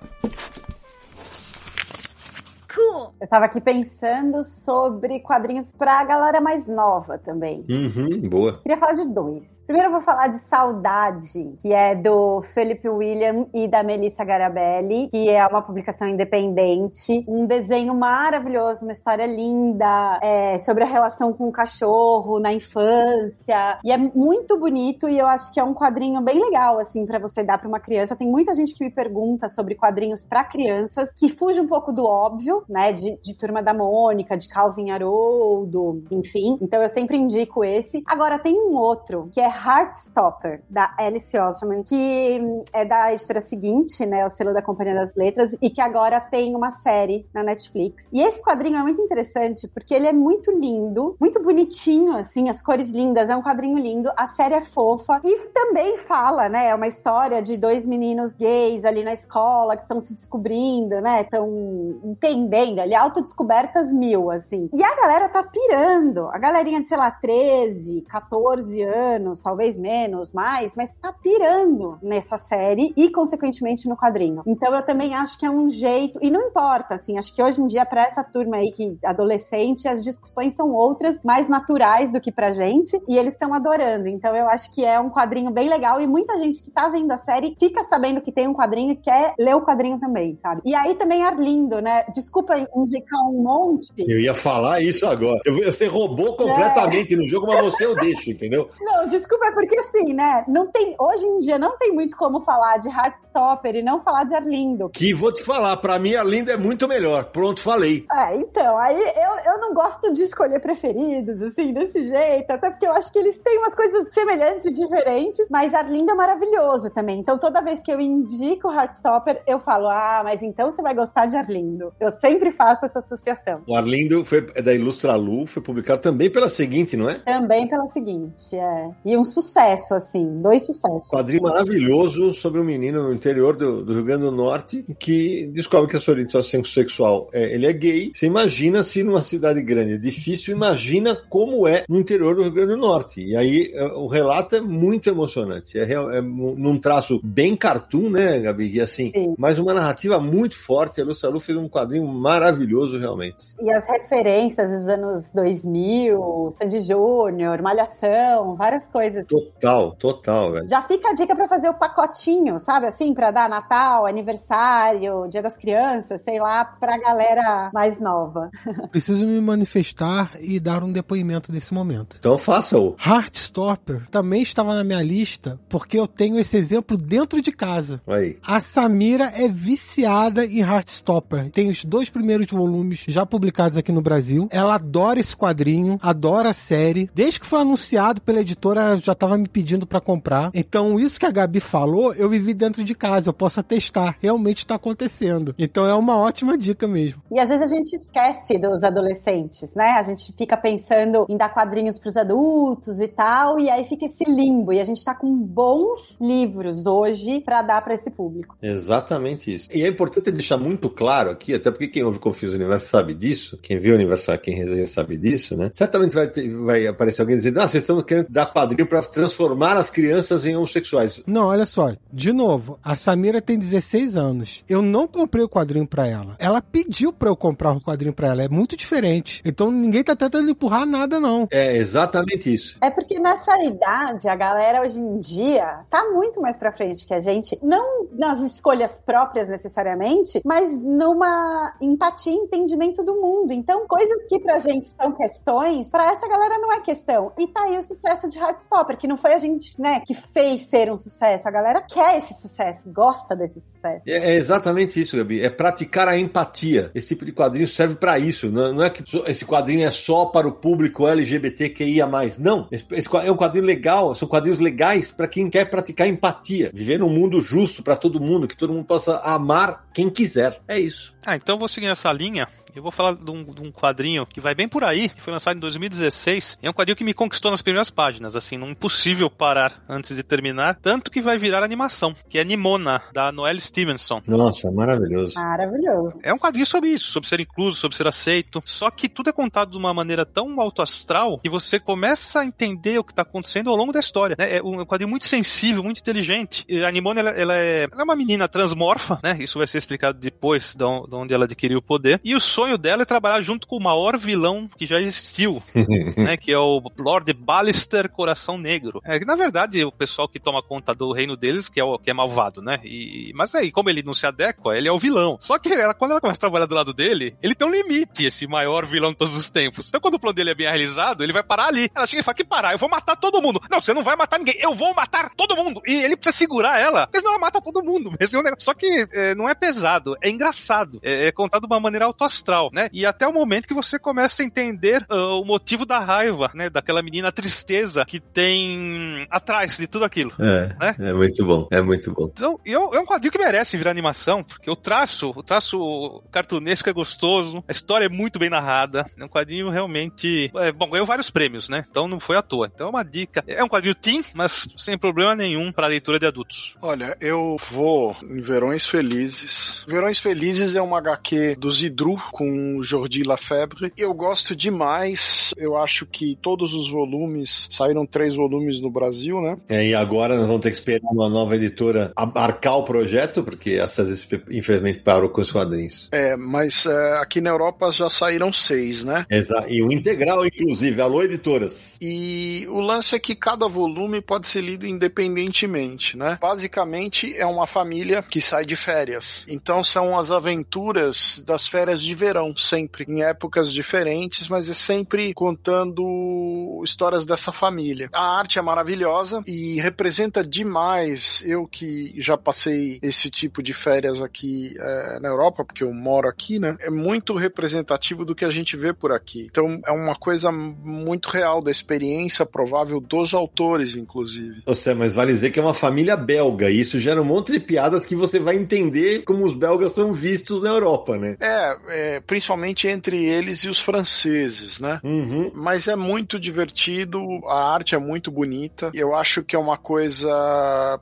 Eu tava aqui pensando sobre quadrinhos pra galera mais nova também. Uhum, boa. Queria falar de dois. Primeiro eu vou falar de Saudade, que é do Felipe William e da Melissa Garabelli, que é uma publicação independente. Um desenho maravilhoso, uma história linda, é, sobre a relação com o cachorro na infância. E é muito bonito e eu acho que é um quadrinho bem legal, assim, para você dar para uma criança. Tem muita gente que me pergunta sobre quadrinhos para crianças, que fuge um pouco do óbvio, né? De, de Turma da Mônica, de Calvin Haroldo, enfim. Então eu sempre indico esse. Agora tem um outro, que é Heartstopper, da Alice Osman, que é da editora seguinte, né? O selo da Companhia das Letras, e que agora tem uma série na Netflix. E esse quadrinho é muito interessante porque ele é muito lindo, muito bonitinho, assim, as cores lindas, é um quadrinho lindo, a série é fofa e também fala, né? É uma história de dois meninos gays ali na escola que estão se descobrindo, né? Estão entendendo ali, autodescobertas mil, assim. E a galera tá pirando. A galerinha de, sei lá, 13, 14 anos, talvez menos, mais, mas tá pirando nessa série e, consequentemente, no quadrinho. Então eu também acho que é um jeito, e não importa, assim, acho que hoje em dia, pra essa turma aí que adolescente, as discussões são outras, mais naturais do que pra gente, e eles estão adorando. Então eu acho que é um quadrinho bem legal e muita gente que tá vendo a série fica sabendo que tem um quadrinho e quer ler o quadrinho também, sabe? E aí também Arlindo, né? Desculpa desculpa indicar um monte. Eu ia falar isso agora. Você roubou completamente é. no jogo, mas você eu deixo, entendeu? Não, desculpa, é porque assim, né? Não tem, hoje em dia não tem muito como falar de Heartstopper e não falar de Arlindo. Que vou te falar, pra mim Arlindo é muito melhor. Pronto, falei. É, então, aí eu, eu não gosto de escolher preferidos, assim, desse jeito, até porque eu acho que eles têm umas coisas semelhantes e diferentes, mas Arlindo é maravilhoso também. Então toda vez que eu indico Heartstopper, eu falo, ah, mas então você vai gostar de Arlindo. Eu sempre faço essa associação. O Arlindo foi é da Ilustralu, foi publicado também pela seguinte, não é? Também pela seguinte, é. E um sucesso, assim, dois sucessos. Quadrinho maravilhoso sobre um menino no interior do, do Rio Grande do Norte que descobre que a sua orientação sexual é, ele é gay. Você imagina se numa cidade grande é difícil, imagina como é no interior do Rio Grande do Norte. E aí é, o relato é muito emocionante. É, é, é num traço bem cartoon, né, Gabi? E assim, Sim. mas uma narrativa muito forte. A Ilustralu fez um quadrinho maravilhoso, realmente. E as referências dos anos 2000, Sandy Júnior, Malhação, várias coisas. Total, total, velho. Já fica a dica para fazer o pacotinho, sabe? Assim, para dar Natal, aniversário, Dia das Crianças, sei lá, pra galera mais nova. Preciso me manifestar e dar um depoimento nesse momento. Então faça-o. Heartstopper também estava na minha lista porque eu tenho esse exemplo dentro de casa. Aí. A Samira é viciada em Heartstopper. Tem os dois primeiros volumes já publicados aqui no Brasil. Ela adora esse quadrinho, adora a série. Desde que foi anunciado pela editora, ela já tava me pedindo para comprar. Então, isso que a Gabi falou, eu vivi dentro de casa, eu posso atestar. Realmente tá acontecendo. Então, é uma ótima dica mesmo. E às vezes a gente esquece dos adolescentes, né? A gente fica pensando em dar quadrinhos pros adultos e tal, e aí fica esse limbo. E a gente tá com bons livros hoje para dar para esse público. Exatamente isso. E é importante deixar muito claro aqui, até porque quem ouve Confis Universo sabe disso, quem viu o Universo, quem resenha sabe disso, né? Certamente vai, ter, vai aparecer alguém dizendo, ah, vocês estão querendo dar quadrinho para transformar as crianças em homossexuais. Não, olha só, de novo, a Samira tem 16 anos. Eu não comprei o quadrinho para ela. Ela pediu para eu comprar o quadrinho para ela. É muito diferente. Então ninguém tá tentando empurrar nada, não. É exatamente isso. É porque nessa idade, a galera hoje em dia tá muito mais pra frente que a gente. Não nas escolhas próprias necessariamente, mas numa empatia entendimento do mundo. Então, coisas que pra gente são questões, pra essa galera não é questão. E tá aí o sucesso de Heartstopper, que não foi a gente, né, que fez ser um sucesso. A galera quer esse sucesso, gosta desse sucesso. É, é exatamente isso, Gabi. É praticar a empatia. Esse tipo de quadrinho serve para isso. Não, não, é que esse quadrinho é só para o público LGBTQIA+. Não. Esse, esse é um quadrinho legal, são quadrinhos legais para quem quer praticar empatia. Viver num mundo justo para todo mundo, que todo mundo possa amar quem quiser. É isso. Ah, então vou seguir essa linha historinha eu vou falar de um, de um, quadrinho que vai bem por aí, que foi lançado em 2016. É um quadrinho que me conquistou nas primeiras páginas, assim, não impossível parar antes de terminar. Tanto que vai virar animação, que é Nimona, da Noelle Stevenson. Nossa, maravilhoso. Maravilhoso. É um quadrinho sobre isso, sobre ser incluso, sobre ser aceito. Só que tudo é contado de uma maneira tão autoastral que você começa a entender o que está acontecendo ao longo da história. Né? É um quadrinho muito sensível, muito inteligente. E a Nimona, ela, ela, é, ela é uma menina transmorfa, né? Isso vai ser explicado depois de onde ela adquiriu o poder. E o sonho dela é trabalhar junto com o maior vilão que já existiu, né? Que é o Lord Ballister Coração Negro. É que na verdade o pessoal que toma conta do reino deles que é o que é malvado, né? E, mas aí, como ele não se adequa, ele é o vilão. Só que ela, quando ela começa a trabalhar do lado dele, ele tem um limite, esse maior vilão de todos os tempos. Então quando o plano dele é bem realizado, ele vai parar ali. Ela chega e fala: que parar, eu vou matar todo mundo. Não, você não vai matar ninguém, eu vou matar todo mundo. E ele precisa segurar ela, porque senão ela mata todo mundo. Só que é, não é pesado, é engraçado. É, é contado de uma maneira autoastral, né? E até o momento que você começa a entender uh, o motivo da raiva, né? Daquela menina, tristeza que tem atrás de tudo aquilo. É, né? é muito bom, é muito bom. Então, eu, é um quadrinho que merece virar animação, porque o traço, o traço cartunesco é gostoso, a história é muito bem narrada, é um quadrinho realmente... É, bom, ganhou vários prêmios, né? Então não foi à toa. Então é uma dica. É um quadrinho teen, mas sem problema nenhum para leitura de adultos. Olha, eu vou em Verões Felizes. Verões Felizes é uma HQ do Zidru com o Jordi Lafebre. Eu gosto demais. Eu acho que todos os volumes saíram três volumes no Brasil, né? É, e agora nós vamos ter que esperar uma nova editora abarcar o projeto, porque essas infelizmente parou com os quadrinhos. É, mas é, aqui na Europa já saíram seis, né? Exato. E o integral, inclusive. Alô, editoras. E o lance é que cada volume pode ser lido independentemente, né? Basicamente é uma família que sai de férias. Então são as aventuras das férias de verão, sempre, em épocas diferentes, mas é sempre contando histórias dessa família. A arte é maravilhosa e representa demais. Eu que já passei esse tipo de férias aqui é, na Europa, porque eu moro aqui, né? É muito representativo do que a gente vê por aqui. Então é uma coisa muito real da experiência provável dos autores, inclusive. Você, mas vale dizer que é uma família belga, e isso gera um monte de piadas que você vai entender como os belgas são vistos na Europa, né? É, é principalmente entre eles e os franceses, né? Uhum. Mas é muito divertido, a arte é muito bonita, eu acho que é uma coisa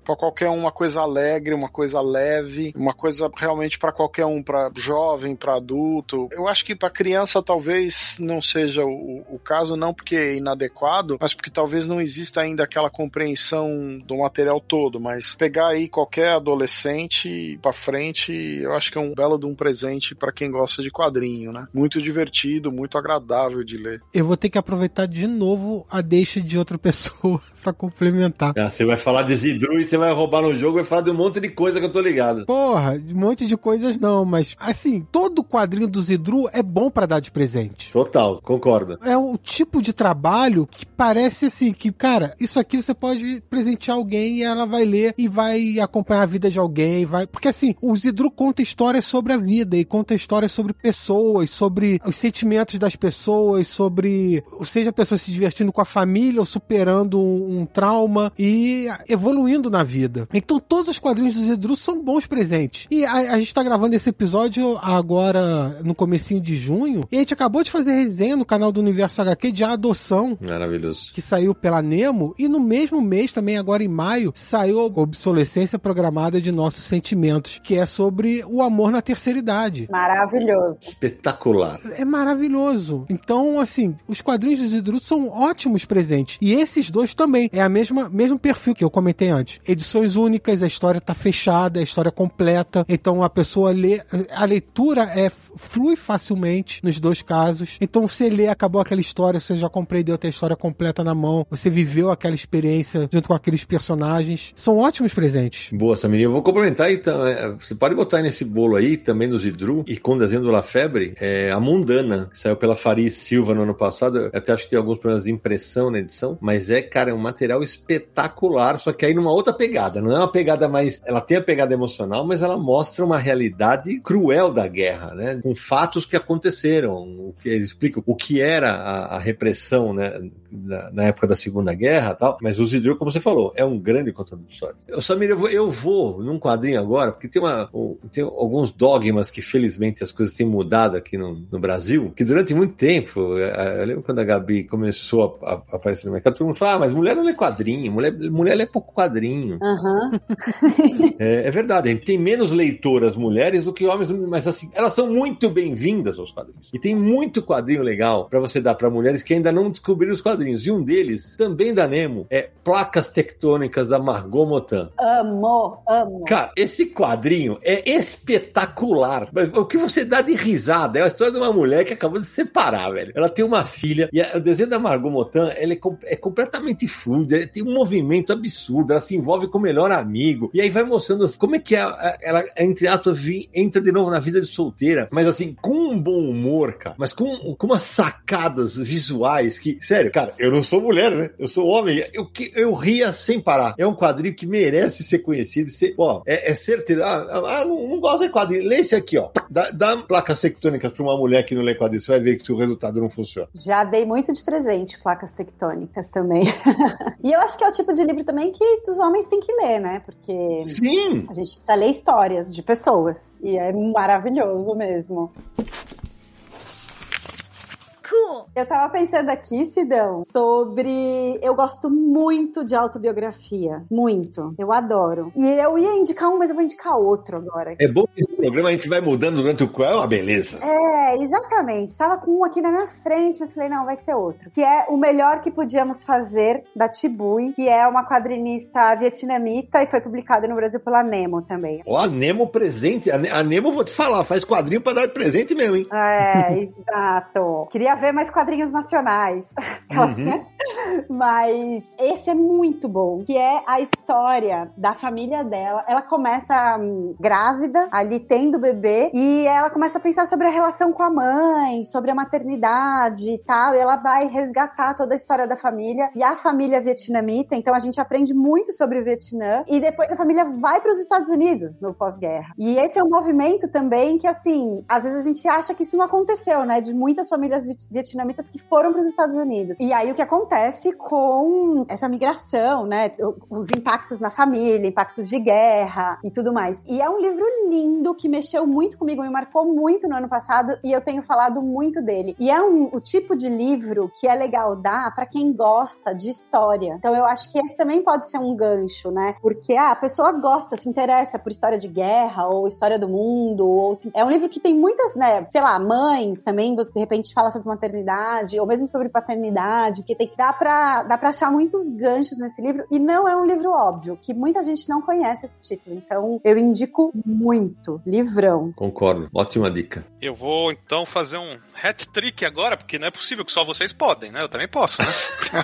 para qualquer um, uma coisa alegre, uma coisa leve, uma coisa realmente para qualquer um, para jovem, para adulto. Eu acho que para criança talvez não seja o, o caso, não porque é inadequado, mas porque talvez não exista ainda aquela compreensão do material todo, mas pegar aí qualquer adolescente para frente, eu acho que é um belo de um presente para quem gosta de quadrinho, né? Muito divertido, muito agradável de ler. Eu vou ter que aproveitar de novo a deixa de outra pessoa pra complementar. Ah, você vai falar de Zidru e você vai roubar no jogo e vai falar de um monte de coisa que eu tô ligado. Porra, um monte de coisas não, mas assim, todo quadrinho do Zidru é bom pra dar de presente. Total, concordo. É o tipo de trabalho que parece assim, que, cara, isso aqui você pode presentear alguém e ela vai ler e vai acompanhar a vida de alguém, vai. Porque assim, o Zidru conta histórias sobre a vida e conta histórias sobre pessoas, sobre os sentimentos das pessoas, sobre seja a pessoa se divertindo com a família ou superando um, um trauma e evoluindo na vida. Então todos os quadrinhos do Zidru são bons presentes. E a, a gente tá gravando esse episódio agora no comecinho de junho e a gente acabou de fazer resenha no canal do Universo HQ de Adoção, Maravilhoso. que saiu pela Nemo, e no mesmo mês, também agora em maio, saiu a Obsolescência Programada de Nossos Sentimentos, que é sobre o amor na terceira idade. Maravilhoso. Espetacular. É maravilhoso. Então, assim, os quadrinhos do Zidru são ótimos presentes. E esses dois também. É a mesma mesmo perfil que eu comentei antes. Edições únicas, a história tá fechada, a história completa. Então a pessoa lê. A leitura é flui facilmente nos dois casos. Então você lê, acabou aquela história, você já compreendeu ter a história completa na mão, você viveu aquela experiência junto com aqueles personagens. São ótimos presentes. Boa, Samir. Eu vou complementar então. é, Você pode botar nesse bolo aí, também no Zidru, e com o desenho do La Febre, é, a Mundana, que saiu pela Faria Silva no ano passado. Eu até acho que tem alguns problemas de impressão na edição, mas é, cara, é um material espetacular, só que aí numa outra pegada. Não é uma pegada mais. Ela tem a pegada emocional, mas ela mostra uma realidade cruel da guerra, né? Com fatos que aconteceram, o que eles explicam o que era a, a repressão, né? Na, na época da Segunda Guerra e tal. Mas o Zidru, como você falou, é um grande contador de história. Eu, Samir, eu vou, eu vou num quadrinho agora, porque tem, uma, tem alguns dogmas que felizmente as coisas têm mudado aqui no, no Brasil, que durante muito tempo, eh, eu lembro quando a Gabi começou a, a- a aparecer no mercado, todo mundo fala, ah, mas mulher não lê quadrinho, mulher, mulher lê pouco quadrinho. Aham. É, é verdade, a gente tem menos leitoras mulheres do que homens, mas assim, elas são muito bem-vindas aos quadrinhos. E tem muito quadrinho legal pra você dar pra mulheres que ainda não descobriram os quadrinhos. E um deles, também da Nemo, é Placas Tectônicas da Margot Motan. Amo, amo. Cara, esse quadrinho é espetacular. O que você dá de risada é a história de uma mulher que acabou de se separar, velho. Ela tem uma filha e o desenho da Margot Motan é, é completamente fluido, é- tem um movimento absurdo, ela se envolve com o melhor amigo e aí vai mostrando como é que é, a- ela, entre vi- entra de novo na vida de solteira, mas assim, com um bom humor, cara, mas com, com umas sacadas visuais que, sério, cara, eu não sou mulher, né? Eu sou homem. Eu, que- eu ria sem parar. É um quadrinho que merece ser conhecido. Ser, ó, é, é certeza. Ah, ah, não, não gosto de quadrinho. Lê esse aqui, ó. Dá, dá placas tectônicas pra uma mulher que não lê quadrinho. Você vai ver que o resultado não funciona. Já dei muito de presente placas tectônicas também. e eu acho que é o tipo de livro também que os homens têm que ler, né? Porque Sim! a gente precisa ler histórias de pessoas. E é maravilhoso mesmo. Eu tava pensando aqui, Sidão, sobre. Eu gosto muito de autobiografia. Muito. Eu adoro. E eu ia indicar um, mas eu vou indicar outro agora. É bom que esse programa a gente vai mudando durante o qual é uma beleza. É, exatamente. Estava com um aqui na minha frente, mas falei, não, vai ser outro. Que é o melhor que podíamos fazer da Tibui, que é uma quadrinista vietnamita e foi publicado no Brasil pela Nemo também. Ó, a Nemo presente. A, Ne- a Nemo, vou te falar, faz quadrinho pra dar de presente mesmo, hein? É, exato. Queria ver mais quadrinhos nacionais. Aquelas, Uhum. né? Mas esse é muito bom, que é a história da família dela. Ela começa hum, grávida, ali tendo bebê, e ela começa a pensar sobre a relação com a mãe, sobre a maternidade e tal, e ela vai resgatar toda a história da família e a família vietnamita, então a gente aprende muito sobre o Vietnã, e depois a família vai para os Estados Unidos no pós-guerra. E esse é um movimento também que, assim, às vezes a gente acha que isso não aconteceu, né? De muitas famílias vietnamitas que foram para os Estados Unidos. E aí o que acontece com essa migração, né? Os impactos na família, impactos de guerra e tudo mais. E é um livro lindo que mexeu muito comigo, me marcou muito no ano passado e eu tenho falado muito dele. E é um, o tipo de livro que é legal dar para quem gosta de história. Então eu acho que esse também pode ser um gancho, né? Porque ah, a pessoa gosta, se interessa por história de guerra ou história do mundo, ou se- é um livro que tem muitas, né, sei lá, mães também, você de repente fala sobre maternidade ou mesmo sobre paternidade, que tem que dar pra, dá pra achar muitos ganchos nesse livro e não é um livro óbvio, que muita gente não conhece esse título. Então, eu indico muito. Livrão. Concordo. Ótima dica. Eu vou então fazer um hat trick agora, porque não é possível que só vocês podem, né? Eu também posso, né?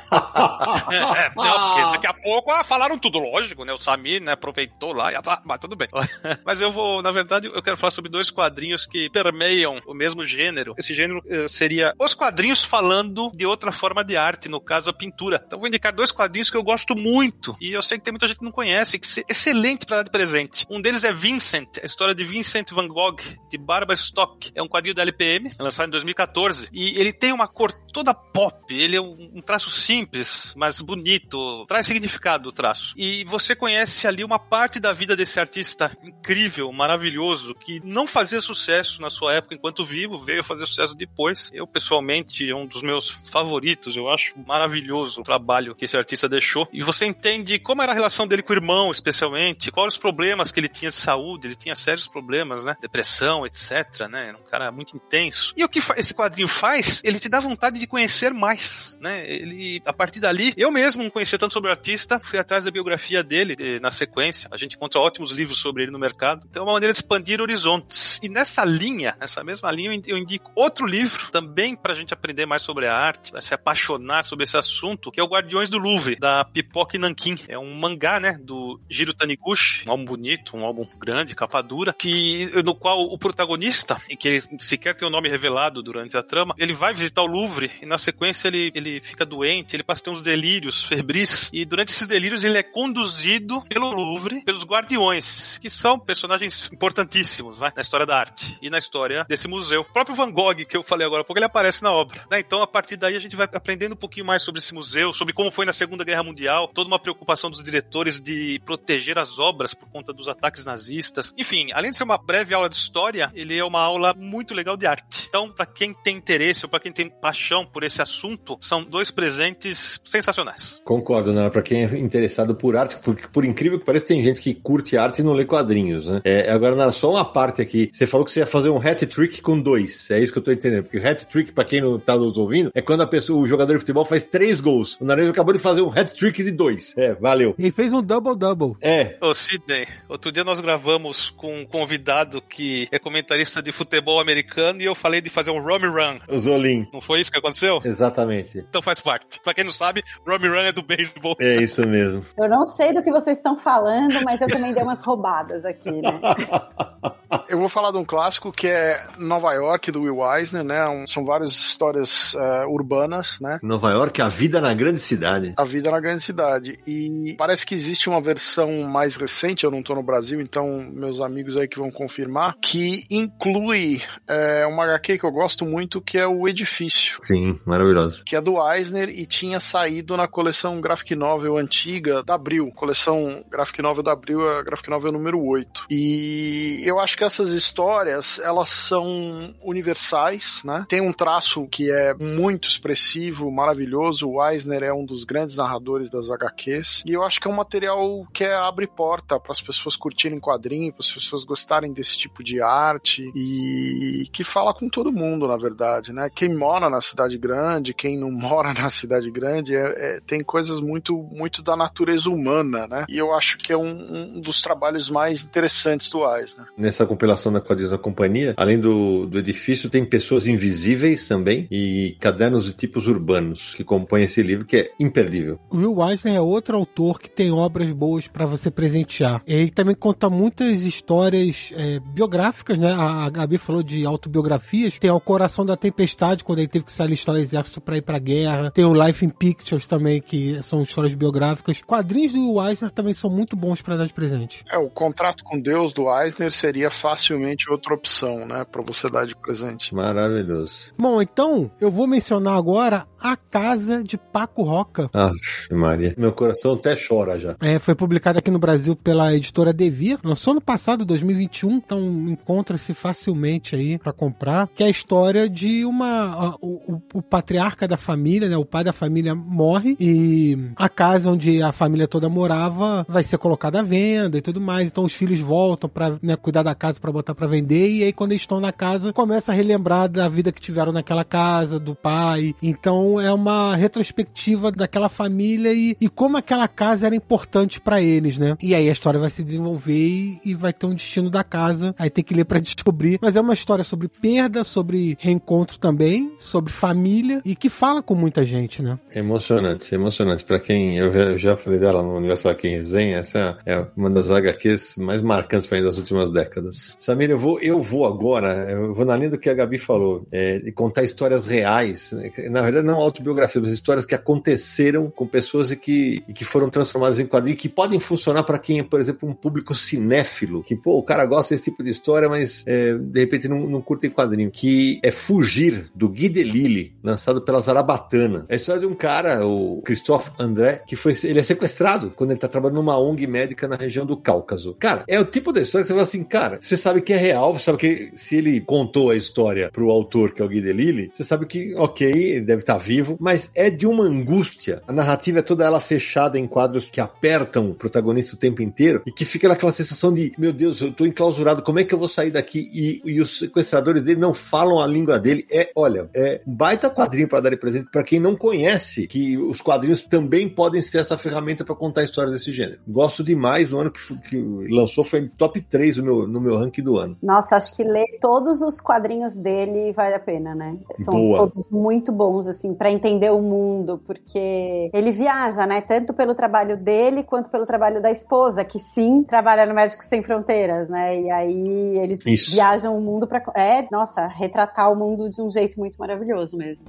é, não, porque daqui a pouco ah, falaram tudo, lógico, né? O Samir né, aproveitou lá, e, ah, mas tudo bem. mas eu vou, na verdade, eu quero falar sobre dois quadrinhos que permeiam o mesmo gênero. Esse gênero uh, seria os quadrinhos falando de outra forma de arte, no caso a pintura. Então vou indicar dois quadrinhos que eu gosto muito e eu sei que tem muita gente que não conhece, que é excelente para dar de presente. Um deles é Vincent, a história de Vincent Van Gogh, de Barbara Stock. É um quadrinho da LPM, lançado em 2014, e ele tem uma cor toda pop, ele é um, traço simples, mas bonito, traz significado o traço. E você conhece ali uma parte da vida desse artista incrível, maravilhoso, que não fazia sucesso na sua época enquanto vivo, veio fazer sucesso depois. Eu, pessoalmente, é um dos meus favoritos, eu acho maravilhoso o trabalho que esse artista deixou. E você entende como era a relação dele com o irmão, especialmente, quais os problemas que ele tinha de saúde, ele tinha sérios problemas, né? Depressão, etc, né? Era um cara muito intenso. E o que esse quadrinho faz, ele te dá vontade de conhecer mais, né? Ele, a partir dali, eu mesmo não conhecia tanto sobre o artista, fui atrás da biografia dele eh, na sequência. A gente encontra ótimos livros sobre ele no mercado. Então é uma maneira de expandir horizontes. E nessa linha, nessa mesma linha, eu indico outro livro também para a gente aprender mais sobre a arte, se apaixonar sobre esse assunto, que é o Guardiões do Louvre, da Pipoca Nankin. É um mangá, né, do Jiro Taniguchi, um álbum bonito, um álbum grande, capa dura, que, no qual o protagonista, e que ele sequer tem o nome revelado durante a trama, ele vai visitar o Louvre e na sequência ele, ele fica doente, ele passa a ter uns delírios febris, e durante esses delírios ele é conduzido pelo Louvre, pelos guardiões, que são personagens importantíssimos vai, na história da arte e na história desse museu. O próprio Van Gogh, que eu falei agora, porque ele aparece na obra. Né? Então, a partir daí, a gente vai aprendendo um pouquinho mais sobre esse museu, sobre como foi na Segunda Guerra Mundial, toda uma preocupação dos diretores de proteger as obras por conta dos ataques nazistas. Enfim, além de ser uma breve aula de história, ele é uma aula muito legal de arte. Então, para quem tem interesse ou para quem tem paixão por esse assunto, são dois presentes sensacionais. Concordo, né? Para quem é interessado por arte, porque por incrível que pareça, tem gente que curte arte e não lê quadrinhos, né? É, agora, só uma parte aqui. Você falou que você ia fazer um hat trick com dois. É isso que eu tô entendendo. Porque o hat trick, para quem não tá nos ouvindo, é quando a pessoa, o jogador de futebol faz três gols. O Naranjo acabou de fazer um hat trick de dois. É, valeu. Ele fez um double-double. É. Ô, Sidney, outro dia nós gravamos com um convidado que é comentarista de futebol americano e eu falei de fazer um Romy Run. O Zolim. Não foi isso que aconteceu? Exatamente. Então faz parte. Pra quem não sabe, Romy Run é do beisebol. É isso mesmo. Eu não sei do que vocês estão falando, mas eu também dei umas roubadas aqui, né? Eu vou falar de um clássico que é Nova York, do Will Eisner, né? Um, são várias histórias uh, urbanas, né? Nova York, a vida na grande cidade. A vida na grande cidade. E parece que existe uma versão mais recente, eu não tô no Brasil, então meus amigos aí que vão confirmar, que inclui é, uma HQ que eu gosto muito, que é o Edifício. Sim, maravilhoso. Que é do Eisner e tinha saído na coleção Graphic Novel antiga da Abril. Coleção Graphic Novel da Abril, a Graphic Novel número 8. E eu acho que essas histórias, elas são universais, né? Tem um traço que é muito expressivo, maravilhoso. O Eisner é um dos grandes narradores das HQs. E eu acho que é um material que é, abre porta para as pessoas curtirem quadrinho, para as pessoas gostarem desse tipo de arte e que fala com todo mundo, na verdade, né? Quem mora na cidade grande, quem não mora na cidade grande, é, é, tem coisas muito, muito da natureza humana, né? E eu acho que é um, um dos trabalhos mais interessantes do Eisner. Nessa compilação da Quadrinhos da Companhia, além do, do edifício, tem pessoas invisíveis também e cadernos de tipos urbanos que compõem esse livro, que é imperdível. O Will Eisner é outro autor que tem obras boas para você presentear. Ele também conta muitas histórias é, biográficas, né? A, a Gabi falou de autobiografias. Tem O Coração da Tempestade, quando ele teve que se alistar ao exército para ir pra guerra. Tem o Life in Pictures também, que são histórias biográficas. Quadrinhos do Will Eisner também são muito bons para dar de presente. É, o Contrato com Deus do Eisner seria facilmente outra opção, né? Pra você dar de presente. Maravilhoso. Bom, então eu vou mencionar agora A Casa de Paco Roca. Ah, Maria. Meu coração até chora já. É, foi publicado aqui no Brasil pela editora Devir. Lançou no passado, 2021, então encontra-se facilmente aí para comprar. Que é a história de uma. O, o o patriarca da família, né? O pai da família morre e a casa onde a família toda morava vai ser colocada à venda e tudo mais. Então os filhos voltam para né, cuidar da casa para botar para vender e aí quando eles estão na casa começa a relembrar da vida que tiveram naquela casa, do pai. Então é uma retrospectiva daquela família e, e como aquela casa era importante para eles, né? E aí a história vai se desenvolver e, e vai ter um destino da casa. Aí tem que ler para descobrir. Mas é uma história sobre perda, sobre reencontro também, sobre família e que fala com muita gente, né? É emocionante, é emocionante. Para quem eu já, eu já, falei dela no Universal aqui em Resenha, essa é uma das HQs mais marcantes para mim das últimas décadas. Samir, eu vou, eu vou agora, eu vou na linha do que a Gabi falou, é, contar histórias reais. Na verdade, não autobiografias, mas histórias que aconteceram com pessoas e que, e que foram transformadas em quadrinhos que podem funcionar para quem é, por exemplo, um público cinéfilo, que, pô, o cara gosta desse tipo de história, mas é, de repente não, não curte quadrinho, que é Fugir, do Guy Delisle, lançado pela Zarabatana. É a história de um cara, o Christophe André, que foi, ele é sequestrado quando ele tá trabalhando numa ONG médica na região do Cáucaso. Cara, é o tipo da história que você fala assim, cara, você sabe que é real, você sabe que se ele contou a história pro autor, que é o Guy Delisle, você sabe que, ok, ele deve estar tá vivo, mas é de uma angústia. A narrativa é toda ela fechada em quadros que apertam o protagonista o tempo inteiro e que fica naquela sensação de, meu Deus, eu tô enclausurado, como é que eu vou sair daqui? E, e os sequestradores dele não falam a língua dele. É, olha, é um baita quadrinho para dar de presente para quem não conhece que os quadrinhos também podem ser essa ferramenta para contar histórias desse gênero. Gosto demais, no ano que, que lançou foi top 3 no meu, no meu ranking do ano. Nossa, eu acho que ler todos os quadrinhos dele vale a pena, né? São Boa. todos muito bons, assim, para entender o mundo, porque ele viaja, né? Tanto pelo trabalho dele quanto pelo trabalho da esposa, que sim, trabalha no Médicos Sem Fronteiras, né? E aí eles Isso. viajam o mundo para É, nossa, retratar o mundo de um jeito muito maravilhoso mesmo.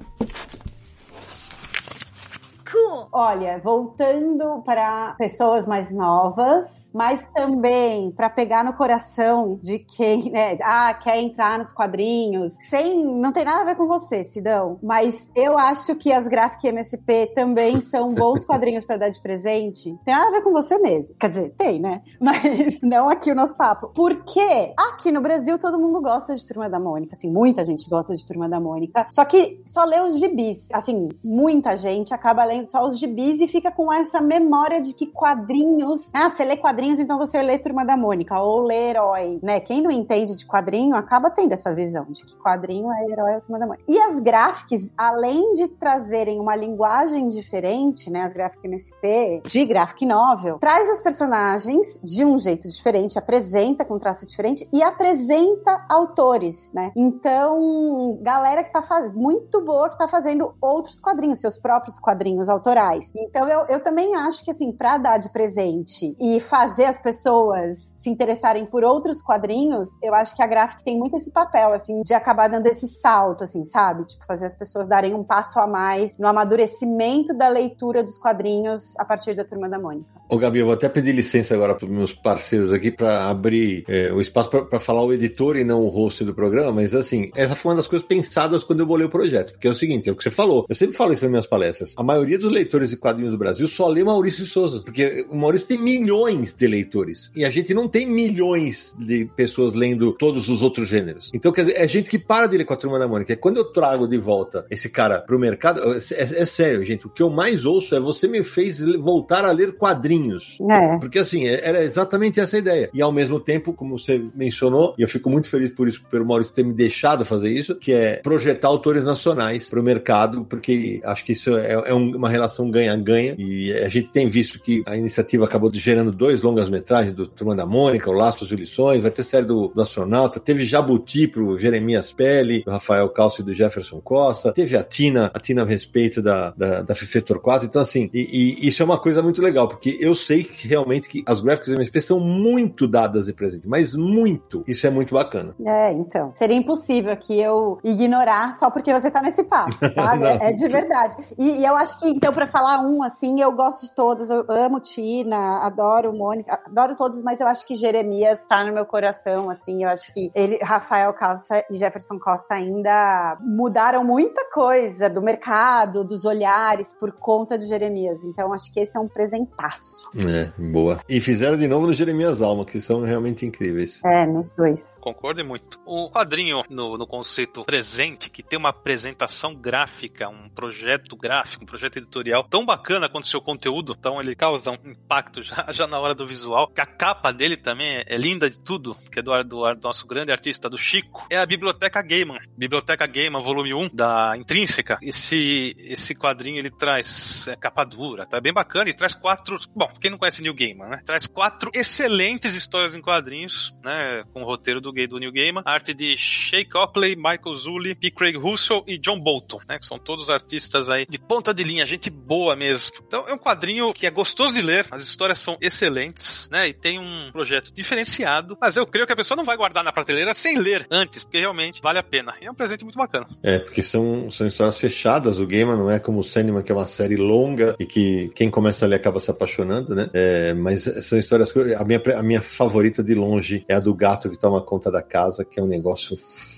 Cool. Olha, voltando para pessoas mais novas, mas também para pegar no coração de quem, né, ah, quer entrar nos quadrinhos, sem, não tem nada a ver com você, Sidão, mas eu acho que as Graphic MSP também são bons quadrinhos para dar de presente. Tem nada a ver com você mesmo. Quer dizer, tem, né? Mas não aqui o nosso papo. Porque aqui no Brasil todo mundo gosta de Turma da Mônica, assim, muita gente gosta de Turma da Mônica, só que só lê os gibis. Assim, muita gente acaba lendo só os gibis e fica com essa memória de que quadrinhos. Ah, você lê quadrinhos, então você lê Turma da Mônica ou lê Herói, né? Quem não entende de quadrinho acaba tendo essa visão de que quadrinho é Herói ou Turma da Mônica. E as graphics, além de trazerem uma linguagem diferente, né? As graphic MSP de graphic novel, traz os personagens de um jeito diferente, apresenta com traço diferente e apresenta autores, né? Então, galera que tá fazendo muito boa que tá fazendo outros quadrinhos, seus próprios quadrinhos autorais. Então eu, eu também acho que assim, para dar de presente e fazer as pessoas se interessarem por outros quadrinhos, eu acho que a Graphic tem muito esse papel, assim, de acabar dando esse salto, assim, sabe? Tipo, fazer as pessoas darem um passo a mais no amadurecimento da leitura dos quadrinhos a partir da Turma da Mônica. Ô, Gabi, eu vou até pedir licença agora para meus parceiros aqui para abrir é, o espaço para falar o editor e não o host do programa, mas assim, essa foi uma das coisas pensadas quando eu bolei o projeto, porque é o seguinte, é o que você falou, eu sempre falo isso nas minhas palestras, a maioria dos leitores de quadrinhos do Brasil só lê Maurício de Souza, porque o Maurício tem milhões de leitores, e a gente não tem milhões de pessoas lendo todos os outros gêneros. Então, quer dizer, é gente que para de ler com a Turma da Mônica. Quando eu trago de volta esse cara pro mercado, é, é, é sério, gente, o que eu mais ouço é você me fez voltar a ler quadrinhos. É. Porque assim, é, era exatamente essa ideia. E ao mesmo tempo, como você mencionou, e eu fico muito feliz por isso, pelo Maurício ter me deixado fazer isso, que é projetar autores nacionais para o mercado, porque acho que isso é, é uma relação ganha-ganha. E a gente tem visto que a iniciativa acabou gerando dois longas-metragens do Turma da Mônica, o Laços e Lições, vai ter série do, do Astronauta, teve Jabuti pro Jeremias Pele, do Rafael Calcio e do Jefferson Costa, teve a Tina, a Tina a respeito da, da, da Fife Torquato. Então, assim, e, e isso é uma coisa muito legal, porque eu sei que realmente que as gráficas MSP são muito dadas de presente, mas muito. Isso é muito bacana. É, então. Seria impossível que eu ignorar só porque você tá nesse papo, sabe? é de verdade. E, e, eu acho que Então, pra falar um, assim, eu gosto de todos. Eu amo Tina, adoro Mônica, adoro todos, mas eu acho que Jeremias tá no meu coração, assim. Eu acho que ele, Rafael Costa e Jefferson Costa ainda mudaram muita coisa do mercado, dos olhares, por conta de Jeremias. Então, acho que esse é um presentaço. É, boa. E fizeram de novo no Jeremias Alma, que são realmente incríveis. É, nos dois. Concordo muito. O quadrinho, no, no conceito presente, que tem uma apresentação gráfica, um projeto gráfico, um projeto editorial tão bacana quanto seu conteúdo, então ele causa um impacto já, já na hora do visual. A capa dele também é linda de tudo, que é do, do, do nosso grande artista, do Chico. É a Biblioteca Gaiman. Biblioteca Gaiman, volume 1, da Intrínseca. Esse, esse quadrinho ele traz é, capa dura, tá bem bacana e traz quatro. Bom, quem não conhece Neil Gaiman, né? Traz quatro excelentes histórias em quadrinhos, né? Com o roteiro do, do Neil Gaiman. arte de Shea Copley, Michael Zulli, P. Craig Russell e John Bolton, né? Que são todos artistas aí de ponta de linha, gente boa mesmo. Então é um quadrinho que é gostoso de ler, as histórias são excelentes, né? E tem um projeto diferenciado, mas eu creio que a pessoa não vai guardar na prateleira sem ler antes, porque realmente vale a pena. E é um presente muito bacana. É, porque são, são histórias fechadas. O Gaiman não é como o Sandman, que é uma série longa e que quem começa a ler acaba se apaixonando, né? É, mas são histórias que a minha, a minha favorita de longe é a do gato que toma conta da casa, que é um negócio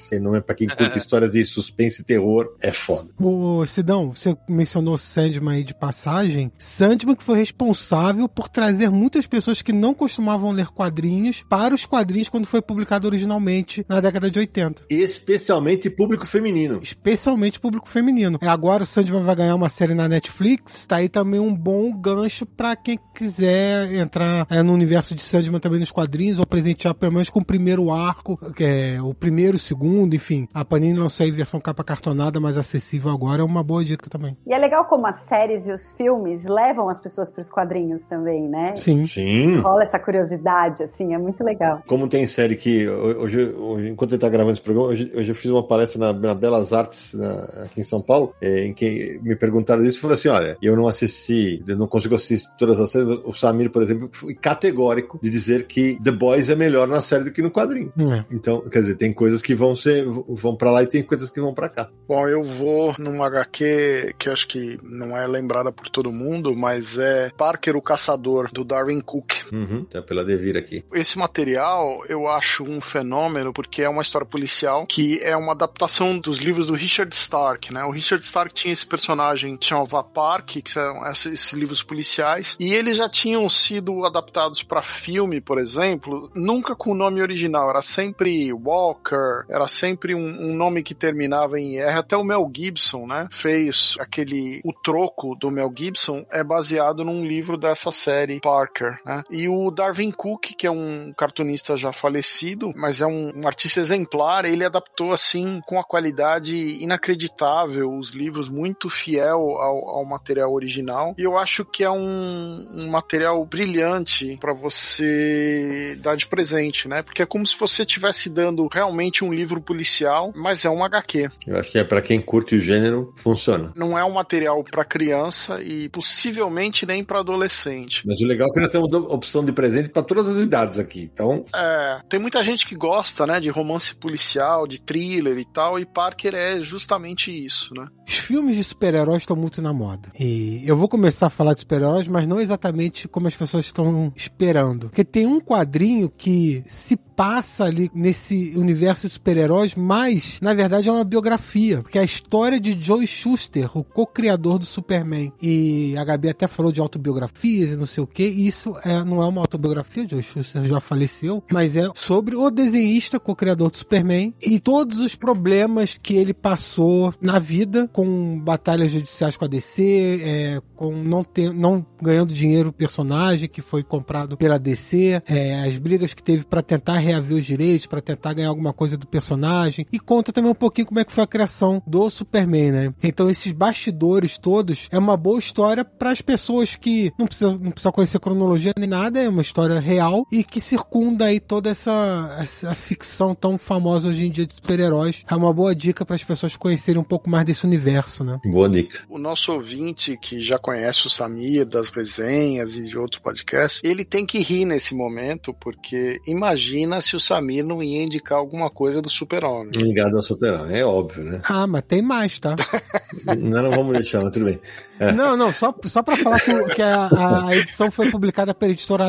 fenômeno para quem curte histórias de suspense e terror, é foda. O Sidão, você mencionou Sandman aí de passagem. Sandman que foi responsável por trazer muitas pessoas que não costumavam ler quadrinhos para os quadrinhos quando foi publicado originalmente na década de 80. Especialmente público feminino. Especialmente público feminino. E agora o Sandman vai ganhar uma série na Netflix. Tá aí também um bom gancho para quem quiser entrar é, no universo de Sandman também nos quadrinhos ou presentear pelo menos com o primeiro arco, que é o primeiro, o segundo, enfim. A Panini lançou aí versão capa cartonada, mais acessível agora, é uma boa dica também. E é legal como as séries e os filmes levam as pessoas para os quadrinhos também, né? Sim. Sim. Rola essa curiosidade, assim, é muito legal. Como tem série que, hoje, hoje enquanto ele tá gravando esse programa, hoje, hoje eu fiz uma palestra na, na Belas Artes, na, aqui em São Paulo, é, em que me perguntaram isso e falei assim: olha, eu não assisti, eu não consigo assistir todas as séries. O Samir, por exemplo, foi categórico de dizer que The Boys é melhor na série do que no quadrinho. É. Então, quer dizer, tem coisas que vão ser, vão para lá e tem coisas que vão para cá. Bom, eu vou numa HQ que eu acho que não é lembrada por todo mundo, mas é Parker o Caçador, do Darwin Cook. Uhum, tá pela Devir aqui. Esse material eu acho um fenômeno porque é uma história policial que é uma adaptação dos livros do Richard Stark, né? O Richard Stark tinha esse personagem que chamava Park, que são esses livros policiais, e eles já tinham sido adaptados para filme, por exemplo, nunca com o nome original, era sempre Walker, era sempre um, um nome que terminava em R. Até o Mel Gibson, né? Fez aquele O Troco do Mel Gibson, é baseado num livro dessa série Parker, né? E o Darwin Cook, que é um cartunista já falecido, mas é um, um artista exemplar, ele adaptou assim com a qualidade inacreditável os livros, muito fiel ao, ao material original. E eu acho que é um, um material brilhante para você dar de presente, né? Porque é como se você estivesse dando realmente um livro policial, mas é um HQ. Eu acho que é para quem curte o gênero, funciona. Não é um material para criança e possivelmente nem para adolescente. Mas o legal é que nós temos opção de presente para todas as idades aqui. Então, É, tem muita gente que gosta, né, de romance policial, de thriller e tal, e Parker é justamente isso, né? Os filmes de super-heróis estão muito na moda. E eu vou começar a falar de super-heróis, mas não exatamente como as pessoas estão esperando. Porque tem um quadrinho que se passa ali nesse universo de super-heróis, mas na verdade é uma biografia, porque é a história de Joe Schuster, o co-criador do Superman. E a Gabi até falou de autobiografias e não sei o que, isso é, não é uma autobiografia, Joe Schuster já faleceu, mas é sobre o desenhista, co-criador do Superman, e todos os problemas que ele passou na vida com batalhas judiciais com a DC, é, com não, ter, não ganhando dinheiro o personagem que foi comprado pela DC, é, as brigas que teve para tentar reaver os direitos, para tentar ganhar alguma coisa do personagem, e conta também um pouquinho como é que foi a criação do Superman, né? Então esses bastidores todos é uma boa história para as pessoas que não precisa, não precisa conhecer cronologia nem nada, é uma história real e que circunda aí toda essa, essa ficção tão famosa hoje em dia de super-heróis. É uma boa dica para as pessoas conhecerem um pouco mais desse universo, né? boa dica. O nosso ouvinte que já conhece o Samir das resenhas e de outros podcasts, ele tem que rir nesse momento, porque imagina se o Samir não ia indicar alguma coisa do Super-Homem. Ligado ao Super-Homem, é óbvio, né? Ah, mas tem mais, tá? Nós não vamos deixar, mas tudo bem. É. Não, não, só, só pra falar que, que a, a edição foi publicada pela editora.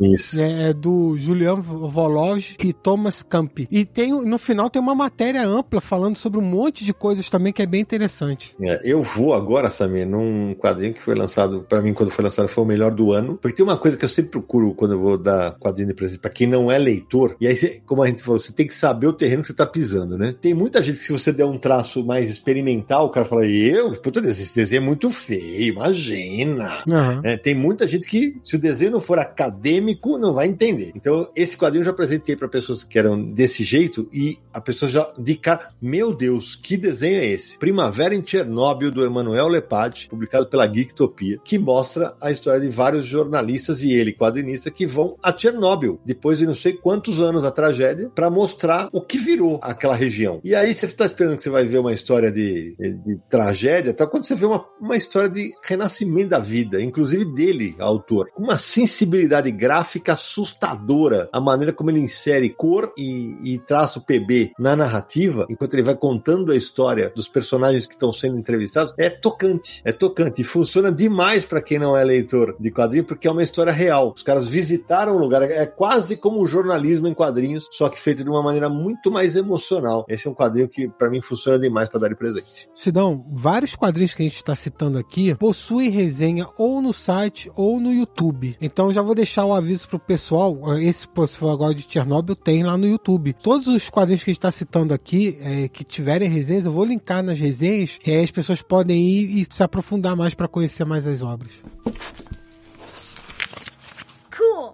Isso. né, é do Julian Vologe e Thomas Camp. E tem, no final tem uma matéria ampla falando sobre um monte de coisas também que é bem interessante. É, eu vou agora, Samir, num quadrinho que foi lançado, pra mim, quando foi lançado, foi o melhor do ano. Porque tem uma coisa que eu sempre procuro quando eu vou dar quadrinho de presente pra quem não é leitor. E aí, você, como a gente falou, você tem que saber o terreno que você tá pisando, né? Tem muita gente que se você der um traço mais experimental, o cara fala, eu? Puta, esse desenho é muito feio, imagina. Uhum. É, tem muita gente que, se o desenho não for acadêmico, não vai entender. Então, esse quadrinho eu já apresentei para pessoas que eram desse jeito e a pessoa já de cara, meu Deus, que desenho é esse? Primavera em Chernobyl, do Emanuel Lepage, publicado pela Geektopia, que mostra a história de vários jornalistas e ele, quadrinista, que vão a Chernobyl, depois de não sei quantos anos a tragédia, para mostrar o que virou aquela região. E aí você está esperando que você vai ver uma história de, de, de tragédia, tá? quando você vê uma, uma história de renascimento da vida, inclusive dele, autor. Uma sensibilidade gráfica assustadora, a maneira como ele insere cor e, e traço PB na narrativa, enquanto ele vai contando a história dos personagens que estão sendo entrevistados, é tocante. É tocante. E funciona demais para quem não é leitor de quadrinhos, porque é uma história real. Os caras visitaram o lugar, é quase como o jornalismo em quadrinhos, só que feito de uma maneira muito mais emocional. Esse é um quadrinho que, para mim, funciona demais para dar de presente. Sidão, vários quadrinhos que a gente está citando aqui possuem resenha ou no site ou no YouTube. Então já vou deixar o aviso pro pessoal. Esse pessoal agora de Chernobyl tem lá no YouTube. Todos os quadrinhos que a gente está citando aqui, é, que tiverem resenhas, eu vou linkar nas resenhas e aí as pessoas podem ir e se aprofundar mais para conhecer mais as obras.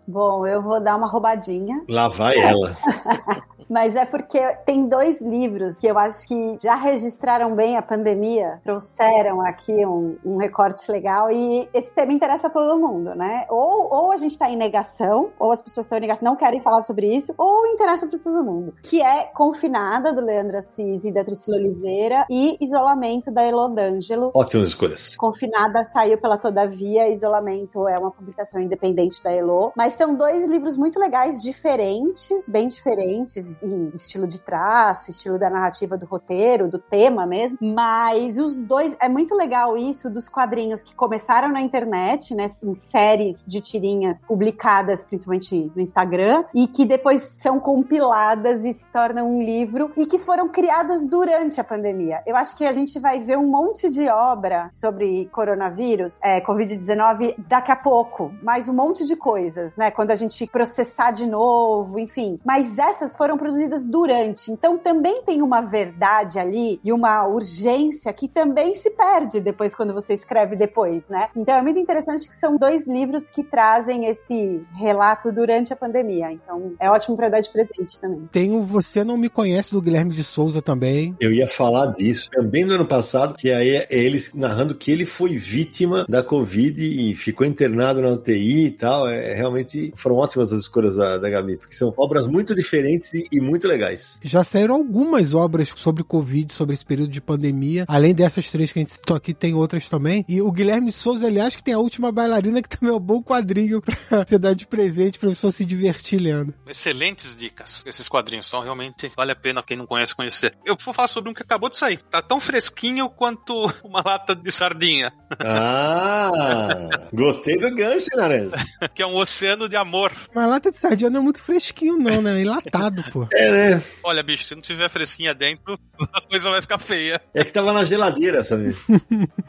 Bom, eu vou dar uma roubadinha. Lá vai ela. Mas é porque tem dois livros que eu acho que já registraram bem a pandemia, trouxeram aqui um, um recorte legal e esse tema interessa a todo mundo, né? Ou, ou a gente está em negação, ou as pessoas estão em negação, não querem falar sobre isso, ou interessa para todo mundo. Que é Confinada, do Leandro Assis e da Priscila Oliveira, e Isolamento, da Elô D'Angelo. Ótimas escolhas. Confinada saiu pela Todavia, Isolamento é uma publicação independente da Elo, mas são dois livros muito legais, diferentes, bem diferentes em estilo de traço, estilo da narrativa do roteiro, do tema mesmo, mas os dois, é muito legal isso dos quadrinhos que começaram na internet, né, em séries de tirinhas publicadas principalmente no Instagram e que depois são compiladas e se tornam um livro e que foram criadas durante a pandemia. Eu acho que a gente vai ver um monte de obra sobre coronavírus, é, Covid-19 daqui a pouco, mais um monte de coisas, né, quando a gente processar de novo, enfim. Mas essas foram produzidas durante. Então também tem uma verdade ali e uma urgência que também se perde depois quando você escreve depois, né? Então é muito interessante que são dois livros que trazem esse relato durante a pandemia. Então é ótimo para dar de presente também. Tem o Você Não Me Conhece do Guilherme de Souza também. Eu ia falar disso também no ano passado, que aí é eles narrando que ele foi vítima da Covid e ficou internado na UTI e tal. É, realmente foram ótimas as escolhas da, da Gabi, porque são obras muito diferentes e, e muito legais. Já saíram algumas obras sobre Covid, sobre esse período de pandemia. Além dessas três que a gente citou aqui, tem outras também. E o Guilherme Souza, aliás, que tem a última bailarina, que também é um bom quadrinho pra você dar de presente pra pessoa se divertir lendo. Excelentes dicas. Esses quadrinhos são realmente vale a pena quem não conhece conhecer. Eu vou falar sobre um que acabou de sair. Tá tão fresquinho quanto uma lata de sardinha. Ah, gostei do gancho, Naranja. que é um oceano de amor. Mas lata de sardinha não é muito fresquinho, não, né? É enlatado, pô. É, né? Olha, bicho, se não tiver fresquinha dentro, a coisa vai ficar feia. É que tava na geladeira, sabe?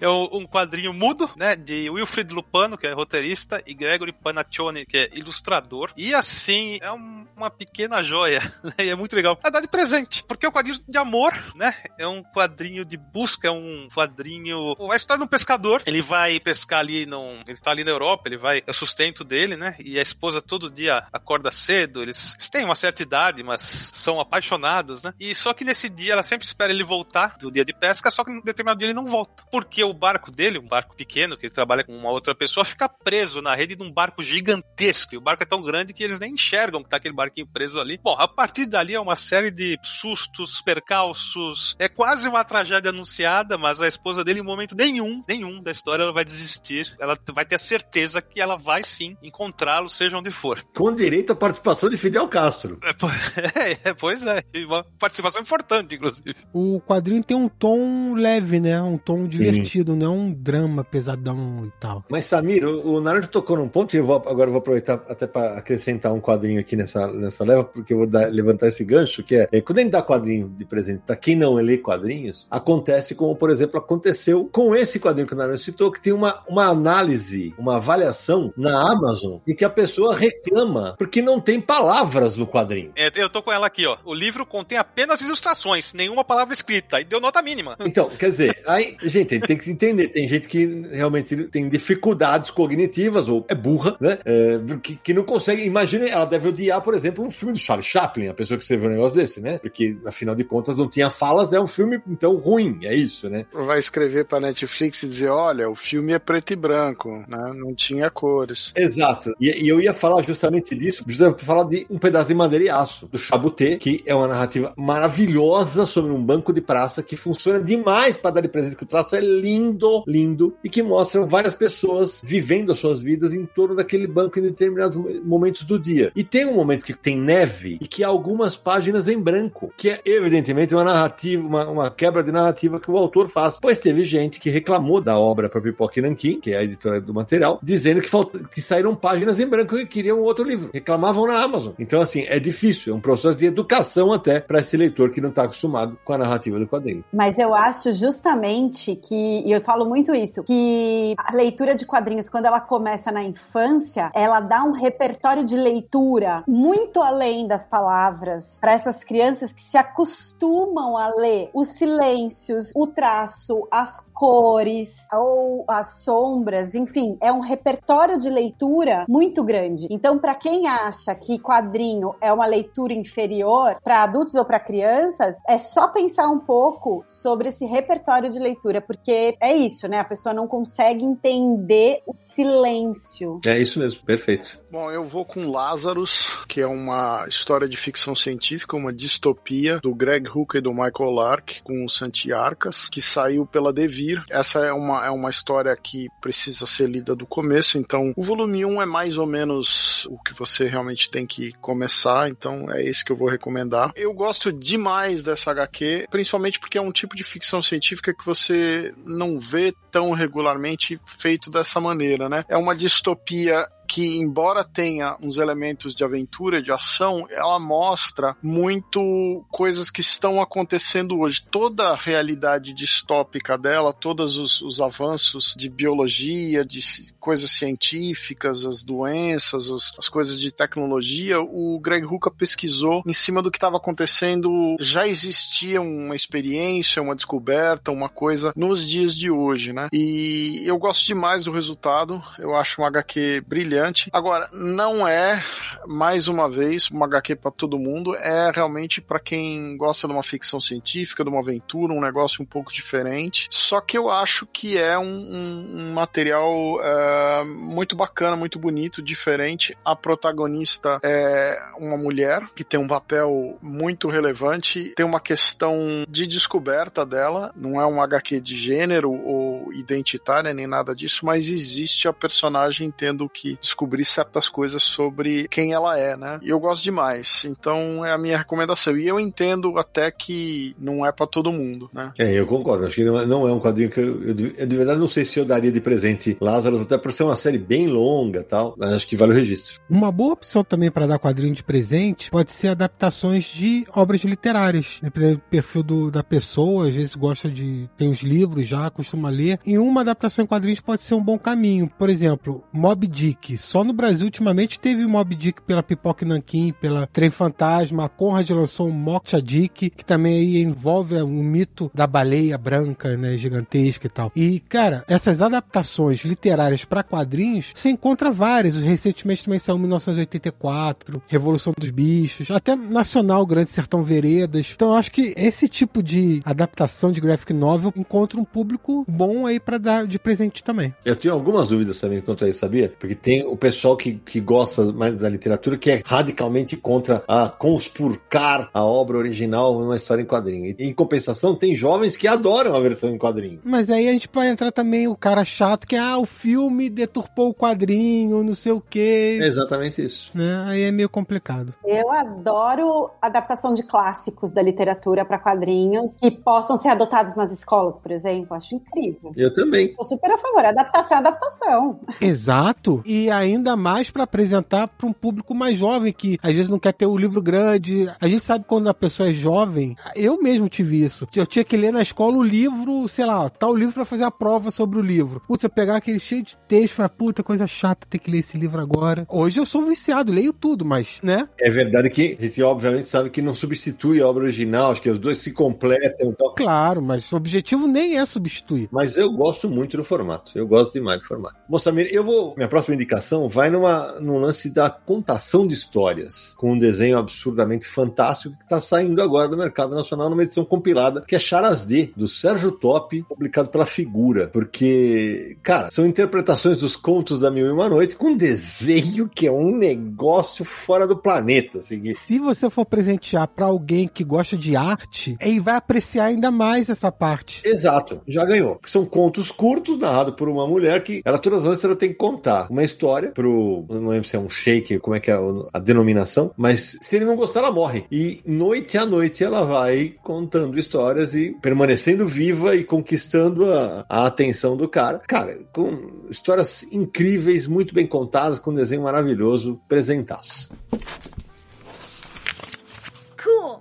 É um quadrinho mudo, né? De Wilfred Lupano, que é roteirista, e Gregory Panaccione, que é ilustrador. E assim, é um, uma pequena joia. Né? E é muito legal. Pra dar de presente. Porque é um quadrinho de amor, né? É um quadrinho de busca, é um quadrinho. A história de um pescador. Ele vai pescar ali, num... ele está ali na Europa, ele vai. É o sustento dele, né? E a esposa todo dia acorda cedo. Eles, eles têm uma certa idade, mas são apaixonados, né? E só que nesse dia ela sempre espera ele voltar do dia de pesca, só que em determinado dia ele não volta. Porque o barco dele, um barco pequeno, que ele trabalha com uma outra pessoa, fica preso na rede de um barco gigantesco. E o barco é tão grande que eles nem enxergam que tá aquele barquinho preso ali. Bom, a partir dali é uma série de sustos, percalços. É quase uma tragédia anunciada, mas a esposa dele, em momento nenhum, nenhum, da história ela vai desistir, ela vai ter a certeza que ela vai sim encontrá-lo, seja onde for. Com direito à participação de Fidel Castro. É, po- é, pois é, uma participação importante, inclusive. O quadrinho tem um tom leve, né? Um tom divertido, não é um drama pesadão e tal. Mas, Samir, o, o Naruto tocou num ponto e eu vou, agora eu vou aproveitar até para acrescentar um quadrinho aqui nessa, nessa leva, porque eu vou dar- levantar esse gancho, que é, é, quando a gente dá quadrinho de presente para quem não lê quadrinhos, acontece como, por exemplo, aconteceu com esse quadrinho que o Naruto citou, que tem uma, uma análise, uma avaliação na Amazon, em que a pessoa reclama porque não tem palavras no quadrinho. É, eu tô com ela aqui, ó. O livro contém apenas ilustrações, nenhuma palavra escrita, e deu nota mínima. Então, quer dizer, aí, gente, a gente tem que entender, tem gente que realmente tem dificuldades cognitivas, ou é burra, né? É, que, que não consegue. Imagina, ela deve odiar, por exemplo, um filme do Charlie Chaplin, a pessoa que escreveu um negócio desse, né? Porque, afinal de contas, não tinha falas, é um filme, então, ruim, é isso, né? Vai escrever pra Netflix e dizer, olha, o filme é preto e branco, né? Não tinha cores. Exato. E, e eu ia falar justamente disso, justamente pra falar de um pedaço de madeira e aço, do Chabutê, que é uma narrativa maravilhosa sobre um banco de praça que funciona demais para dar de presente, que o traço é lindo, lindo, e que mostra várias pessoas vivendo as suas vidas em torno daquele banco em determinados momentos do dia. E tem um momento que tem neve e que há algumas páginas em branco, que é evidentemente uma narrativa, uma, uma quebra de narrativa que o autor faz. Pois teve gente que reclamou da obra para Pipoca e Nanquim, que é a editora do material, dizendo que, falta, que saíram páginas em branco e queriam outro livro. Reclamavam na Amazon. Então, assim, é difícil, é um processo de educação até para esse leitor que não está acostumado com a narrativa do quadrinho. Mas eu acho justamente que, e eu falo muito isso, que a leitura de quadrinhos, quando ela começa na infância, ela dá um repertório de leitura muito além das palavras para essas crianças que se acostumam a ler os silêncios, o traço, as cores ou as sombras, enfim, é um repertório de leitura muito grande. Então, para quem acha que quadrinho é uma leitura inferior para adultos ou para crianças, é só pensar um pouco sobre esse repertório de leitura, porque é isso, né? A pessoa não consegue entender o silêncio. É isso mesmo, perfeito. Bom, eu vou com Lazarus, que é uma história de ficção científica, uma distopia do Greg Hooker e do Michael Lark, com o Santi Arcas, que saiu pela Devir. Essa é uma, é uma história que precisa ser lida do começo, então o volume 1 é mais ou menos o que você realmente tem que começar, então é esse que eu vou recomendar. Eu gosto demais dessa HQ, principalmente porque é um tipo de ficção científica que você não vê tão regularmente feito dessa maneira, né? É uma distopia que, embora tenha uns elementos de aventura, de ação, ela mostra muito coisas que estão acontecendo hoje. Toda a realidade distópica dela, todos os, os avanços de biologia, de coisas científicas, as doenças, as, as coisas de tecnologia, o Greg Hooker pesquisou em cima do que estava acontecendo. Já existia uma experiência, uma descoberta, uma coisa nos dias de hoje, né? E eu gosto demais do resultado. Eu acho um HQ brilhante Agora, não é, mais uma vez, uma HQ para todo mundo, é realmente para quem gosta de uma ficção científica, de uma aventura, um negócio um pouco diferente. Só que eu acho que é um, um, um material é, muito bacana, muito bonito, diferente. A protagonista é uma mulher que tem um papel muito relevante, tem uma questão de descoberta dela, não é um HQ de gênero ou identitária nem nada disso, mas existe a personagem tendo que descobrir certas coisas sobre quem ela é, né? E eu gosto demais. Então é a minha recomendação. E eu entendo até que não é para todo mundo, né? É, eu concordo. Acho que não é um quadrinho que eu, eu, eu, de verdade não sei se eu daria de presente Lázaro, até por ser uma série bem longa tal, mas acho que vale o registro. Uma boa opção também para dar quadrinho de presente pode ser adaptações de obras literárias. Dependendo do perfil do, da pessoa, às vezes gosta de. tem os livros já, costuma ler. E uma adaptação em quadrinhos pode ser um bom caminho. Por exemplo, Mob Dick. Só no Brasil, ultimamente, teve Mob Dick pela Pipoca Nanquim, pela Trem Fantasma. A Conrad lançou um Moksha Dick, que também aí envolve o mito da baleia branca, né, gigantesca e tal. E, cara, essas adaptações literárias para quadrinhos, você encontra várias. Recentemente também saiu 1984, Revolução dos Bichos, até Nacional, Grande Sertão Veredas. Então, eu acho que esse tipo de adaptação de graphic novel encontra um público bom bom aí para dar de presente também. Eu tenho algumas dúvidas também quanto a isso, sabia? Porque tem o pessoal que, que gosta mais da literatura que é radicalmente contra a conspurcar a obra original numa história em quadrinho. E, em compensação, tem jovens que adoram a versão em quadrinho. Mas aí a gente pode entrar também o cara chato que, ah, o filme deturpou o quadrinho, não sei o quê. É exatamente isso. Né? Aí é meio complicado. Eu adoro adaptação de clássicos da literatura para quadrinhos que possam ser adotados nas escolas, por exemplo. Acho incrível. Eu também. Tô super a favor. Adaptação é adaptação. Exato. E ainda mais para apresentar para um público mais jovem que às vezes não quer ter o livro grande. A gente sabe quando a pessoa é jovem. Eu mesmo tive isso. Eu tinha que ler na escola o livro, sei lá, tal livro para fazer a prova sobre o livro. Putz, eu pegar aquele cheio de texto, falar, puta, coisa chata ter que ler esse livro agora. Hoje eu sou viciado, leio tudo, mas, né? É verdade que a gente obviamente sabe que não substitui a obra original, acho que os dois se completam e tal. Claro, mas o objetivo nem é substituir. Mas eu gosto muito do formato. Eu gosto demais do formato. Moçamir, eu vou. Minha próxima indicação vai numa, num lance da contação de histórias, com um desenho absurdamente fantástico que está saindo agora do mercado nacional numa edição compilada, que é Charas D, do Sérgio Top, publicado pela Figura. Porque, cara, são interpretações dos contos da Mil e Uma Noite com desenho que é um negócio fora do planeta. Assim. Se você for presentear para alguém que gosta de arte, ele vai apreciar ainda mais essa parte. Exato, já ganhou. São contos curtos narrados por uma mulher que ela todas as noites ela tem que contar uma história pro, não lembro se é um shake, como é que é a denominação, mas se ele não gostar ela morre. E noite a noite ela vai contando histórias e permanecendo viva e conquistando a, a atenção do cara. Cara, com histórias incríveis, muito bem contadas, com um desenho maravilhoso, presentaço.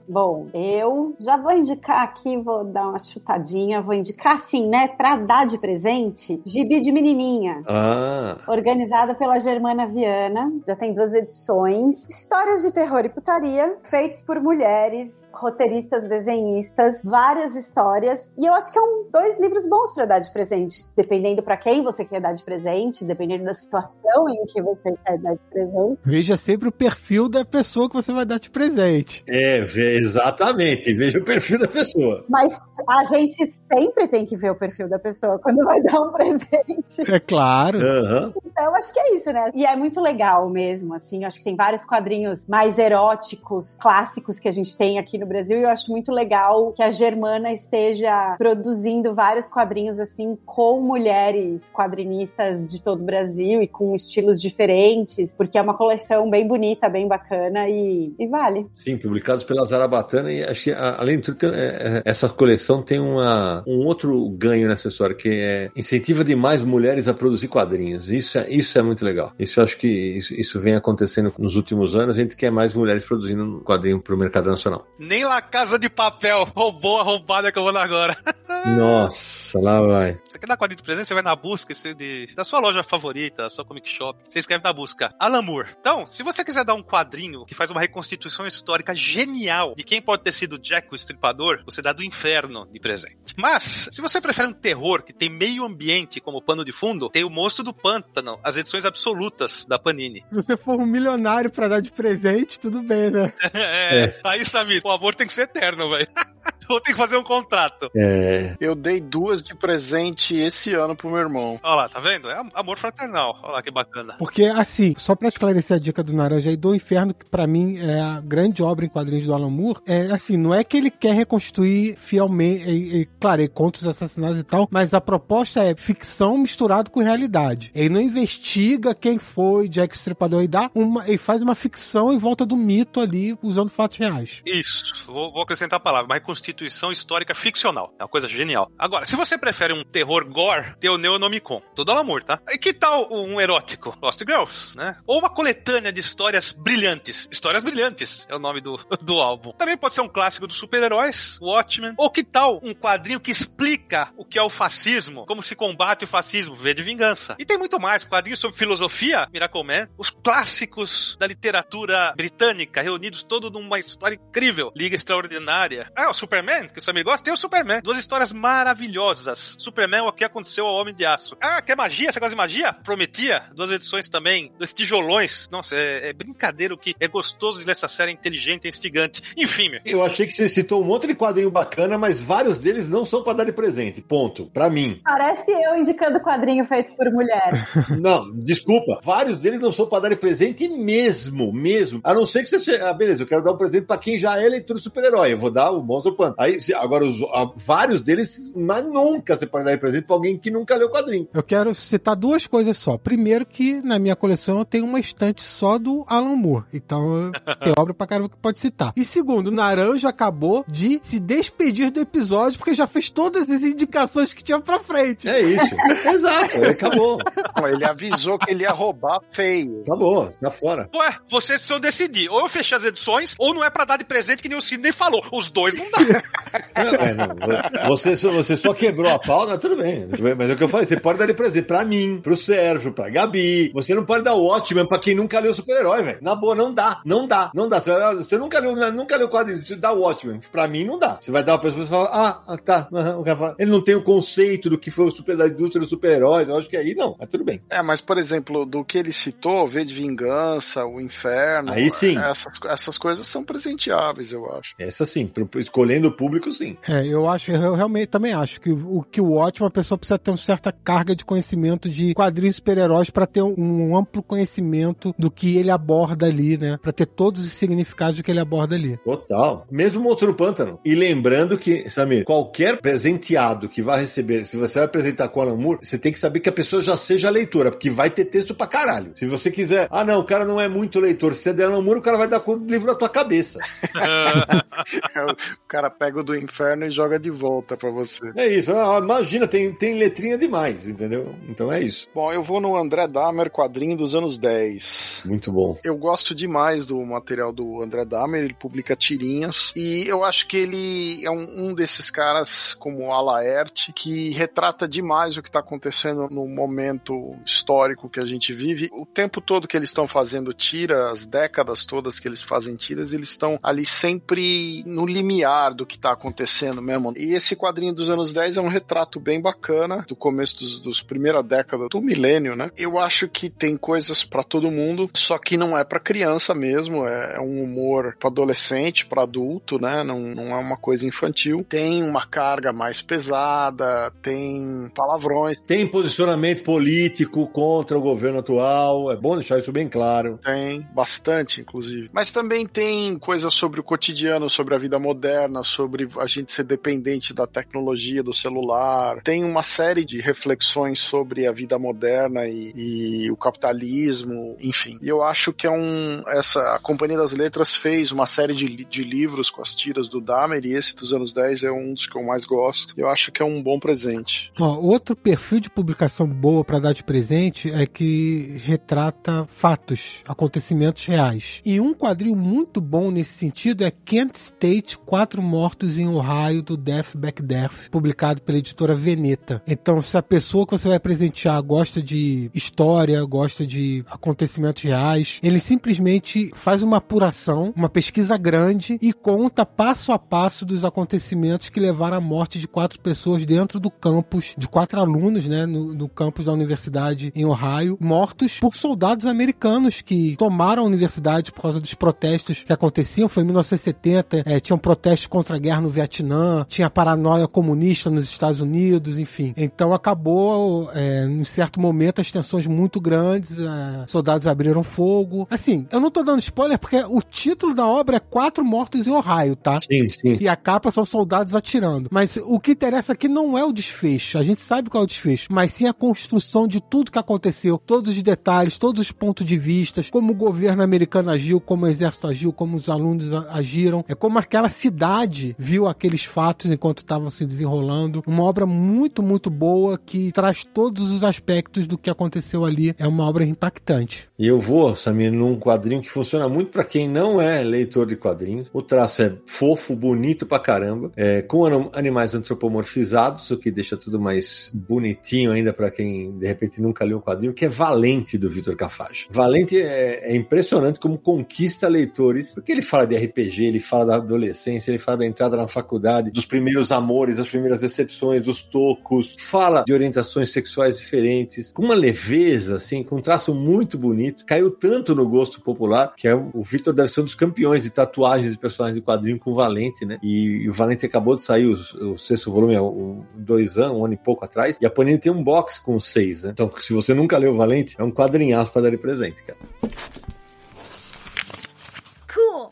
Bom, eu já vou indicar aqui, vou dar uma chutadinha, vou indicar assim, né, pra dar de presente, Gibi de Menininha. Ah. Organizada pela Germana Viana, já tem duas edições. Histórias de terror e putaria, feitos por mulheres, roteiristas, desenhistas, várias histórias. E eu acho que é um, dois livros bons para dar de presente, dependendo para quem você quer dar de presente, dependendo da situação em que você quer dar de presente. Veja sempre o perfil da pessoa que você vai dar de presente. É, exatamente. Veja o perfil da pessoa. Mas a gente sempre tem que ver o perfil da pessoa quando vai dar um presente. É claro. Uhum. Então, acho que é isso, né? E é muito legal mesmo, assim. Acho que tem vários quadrinhos mais eróticos, clássicos que a gente tem aqui no Brasil. E eu acho muito legal que a Germana esteja produzindo vários quadrinhos, assim, com mulheres quadrinistas de todo o Brasil e com estilos diferentes, porque é uma coleção bem bonita, bem bacana e, e vale. Sim, publicados pela Zarabatana e acho que, além de tudo, é, é, essa coleção tem uma, um outro ganho nessa história, que é incentiva demais mulheres a produzir quadrinhos. Isso é, isso é muito legal. Isso eu acho que isso, isso vem acontecendo nos últimos anos. A gente quer mais mulheres produzindo quadrinho para o mercado nacional. Nem lá Casa de Papel roubou a roubada que eu vou dar agora. Nossa, lá vai. Você quer dar quadrinho de presente? Você vai na busca de, da sua loja favorita, da sua comic shop. Você escreve na busca Alan Moore. Então, se você quiser dar um quadrinho que faz uma reconstituição histórica genial de quem pode ter sido Jack o Estripador, você dá do inferno de presente. Mas, se você prefere um terror que tem meio ambiente como pano de fundo, tem o Monstro do Pântano, as edições absolutas da Panini. Se você for um milionário para dar de presente, tudo bem, né? é, é. Aí, Samir, o amor tem que ser eterno, velho. Vou ter que fazer um contrato. É. Eu dei duas de presente esse ano pro meu irmão. Olha lá, tá vendo? É amor fraternal. Olha lá que bacana. Porque, assim, só pra esclarecer a dica do Naranja aí, do Inferno, que pra mim é a grande obra em quadrinhos do Alan Moore, é assim, não é que ele quer reconstruir fielmente, e, e, claro, ele conta os assassinatos e tal, mas a proposta é ficção misturado com realidade. Ele não investiga quem foi Jack Stripador e dá uma, ele faz uma ficção em volta do mito ali, usando fatos reais. Isso. Vou, vou acrescentar a palavra, uma reconstituição instituição histórica ficcional. É uma coisa genial. Agora, se você prefere um terror gore, tem o Neonomicon. Todo amor, tá? E que tal um erótico? Lost Girls, né? Ou uma coletânea de histórias brilhantes. Histórias brilhantes é o nome do, do álbum. Também pode ser um clássico dos super-heróis, Watchmen. Ou que tal um quadrinho que explica o que é o fascismo, como se combate o fascismo, V de Vingança. E tem muito mais, quadrinhos sobre filosofia, Miracle Man, os clássicos da literatura britânica, reunidos todos numa história incrível. Liga Extraordinária. Ah, o Superman Superman, que o Samir gosta, tem o Superman. Duas histórias maravilhosas. Superman, o que aconteceu ao Homem de Aço. Ah, quer magia? Você gosta de magia? Prometia. Duas edições também. Dois tijolões. Nossa, é, é brincadeira o que é gostoso de ler essa série, é inteligente, é instigante. Enfim, meu. Eu achei que você citou um monte de quadrinho bacana, mas vários deles não são pra dar de presente. Ponto. Pra mim. Parece eu indicando quadrinho feito por mulher. Não, desculpa. Vários deles não são pra dar de presente mesmo, mesmo. A não ser que você. Ah, beleza, eu quero dar um presente pra quem já é leitor de super-herói. Eu vou dar o Monstro Panda. Aí, agora, os, ah, vários deles, mas nunca você pode dar de presente pra alguém que nunca leu quadrinho. Eu quero citar duas coisas só. Primeiro que na minha coleção eu tenho uma estante só do Alan Moore. Então tem obra pra caramba que pode citar. E segundo, o Naranjo acabou de se despedir do episódio porque já fez todas as indicações que tinha pra frente. É isso. Exato. aí Acabou. Ele avisou que ele ia roubar feio. Acabou. Tá fora. Ué, vocês precisam decidir. Ou eu fechei as edições, ou não é pra dar de presente que nem o Sidney falou. Os dois não dá. Não, é. Você, só- você só quebrou a pau, não, tudo bem. Mas é o que eu falei, você pode dar de presente pra mim, pro Sérgio, pra Gabi. Você não pode dar o Watchmen pra quem nunca leu super-herói, velho. Na boa, não dá. Não dá. Não dá. Você, você nunca leu, nunca leu quadrinho, você dá o Watchmen. Pra mim, não dá. Você vai dar uma pessoa e fala, ah, ah, tá. o cara fala, Ele não tem o conceito do que foi o super, da indústria dos super-heróis. Eu acho que aí não, mas tudo bem. É, mas, por exemplo, do que ele citou, V de Vingança, o Inferno. Aí sim. Essas, essas coisas são presenteáveis, eu acho. Essa sim, escolhendo o público, sim. É, eu acho, eu realmente também acho que o, o que o ótimo, a pessoa precisa ter uma certa carga de conhecimento de quadrinhos super-heróis pra ter um, um amplo conhecimento do que ele aborda ali, né? Pra ter todos os significados que ele aborda ali. Total. Mesmo Monstro no Pântano. E lembrando que, Samir, qualquer presenteado que vai receber, se você vai apresentar com o Alan Moore, você tem que saber que a pessoa já seja leitora, porque vai ter texto pra caralho. Se você quiser, ah não, o cara não é muito leitor, se você der Alan Moore, o cara vai dar com o livro na tua cabeça. o cara pega o do Inferno e joga de volta pra você. É isso. Ah, imagina, tem, tem letrinha demais, entendeu? Então é isso. Bom, eu vou no André Dahmer, quadrinho dos anos 10. Muito bom. Eu gosto demais do material do André Dahmer, ele publica tirinhas e eu acho que ele é um, um desses caras como a Laerte que retrata demais o que está acontecendo no momento histórico que a gente vive. O tempo todo que eles estão fazendo tira, as décadas todas que eles fazem tiras, eles estão ali sempre no limiar do que está acontecendo mesmo. E esse quadrinho dos anos 10 é um retrato bem bacana do começo dos, dos primeira década do milênio, né? Eu acho que tem coisas para todo mundo, só que não é para criança mesmo, é, é um humor para adolescente, para adulto, né? Não, não é uma coisa infantil. Tem uma carga mais pesada, tem palavrões, Tem posicionamento político contra o governo atual. É bom deixar isso bem claro. tem bastante, inclusive. Mas também tem coisas sobre o cotidiano, sobre a vida moderna, sobre a gente ser dependente da tecnologia, do celular. Tem uma série de reflexões sobre a vida moderna e, e o capitalismo, enfim. E eu acho que é um. Essa, a Companhia das Letras fez uma série de, de livros com as tiras do Dahmer e esse dos anos 10 é um dos que eu mais gosto. Eu acho que é um bom presente. Ó, outro perfil de publicação boa pra dar de presente é que retrata fatos, acontecimentos reais. E um quadrinho muito bom nesse sentido é Kent State, Quatro Mortos em Ohio, do Death Back Death, publicado pela editora Veneta. Então, se a pessoa que você vai presentear gosta de história, gosta de acontecimentos reais, ele simplesmente faz uma apuração, uma pesquisa grande e conta passo a passo dos acontecimentos que levaram à morte de quatro pessoas dentro do campus, de quatro alunos, né, no, no campus da universidade em Ohio, mortos por soldados americanos que tomaram a universidade por causa dos protestos que aconteciam. Foi em 1970, eh, tinham protestos contra a guerra no Vietnã, tinha paranoia comunista nos Estados Unidos, enfim. Então acabou, eh, em certo momento, as tensões muito grandes, eh, soldados abriram fogo. Assim, eu não tô dando spoiler porque o título da obra é Quatro Mortos em Ohio, tá? Sim, sim. E a capa são soldados atirando. Mas o que interessa aqui não é o desfecho. A gente sabe qual é o desfecho. Mas sim a construção de tudo que aconteceu. Todos os detalhes, todos os pontos de vista. Como o governo americano agiu, como o exército agiu, como os alunos agiram. É como aquela cidade viu aqueles fatos enquanto estavam se desenrolando. Uma obra muito, muito boa que traz todos os aspectos do que aconteceu ali. É uma obra impactante. E eu vou, Samir, num quadrinho que funciona muito pra quem não é leitor de quadrinhos. O traço é fofo, bonito pra caramba, é, com anim- animais antropomorfizados, o que deixa tudo mais bonitinho ainda pra quem de repente nunca leu um quadrinho, que é Valente do Vitor Cafage. Valente é, é impressionante como conquista leitores, porque ele fala de RPG, ele fala da adolescência, ele fala da entrada na faculdade, dos primeiros amores, das primeiras decepções, dos tocos. Fala de orientações sexuais diferentes, com uma leveza, assim, com um traço muito bonito. Caiu tanto no gosto popular que é, o Victor deve ser um dos campeões de tatuagens de personagens de quadrinho com o Valente, né? E, e o Valente acabou de sair, o, o sexto volume, há um, dois anos, um ano e pouco atrás, e a Panini tem um box com seis, né? Então, se você nunca leu o Valente, é um quadrinhaço para dar de presente, cara.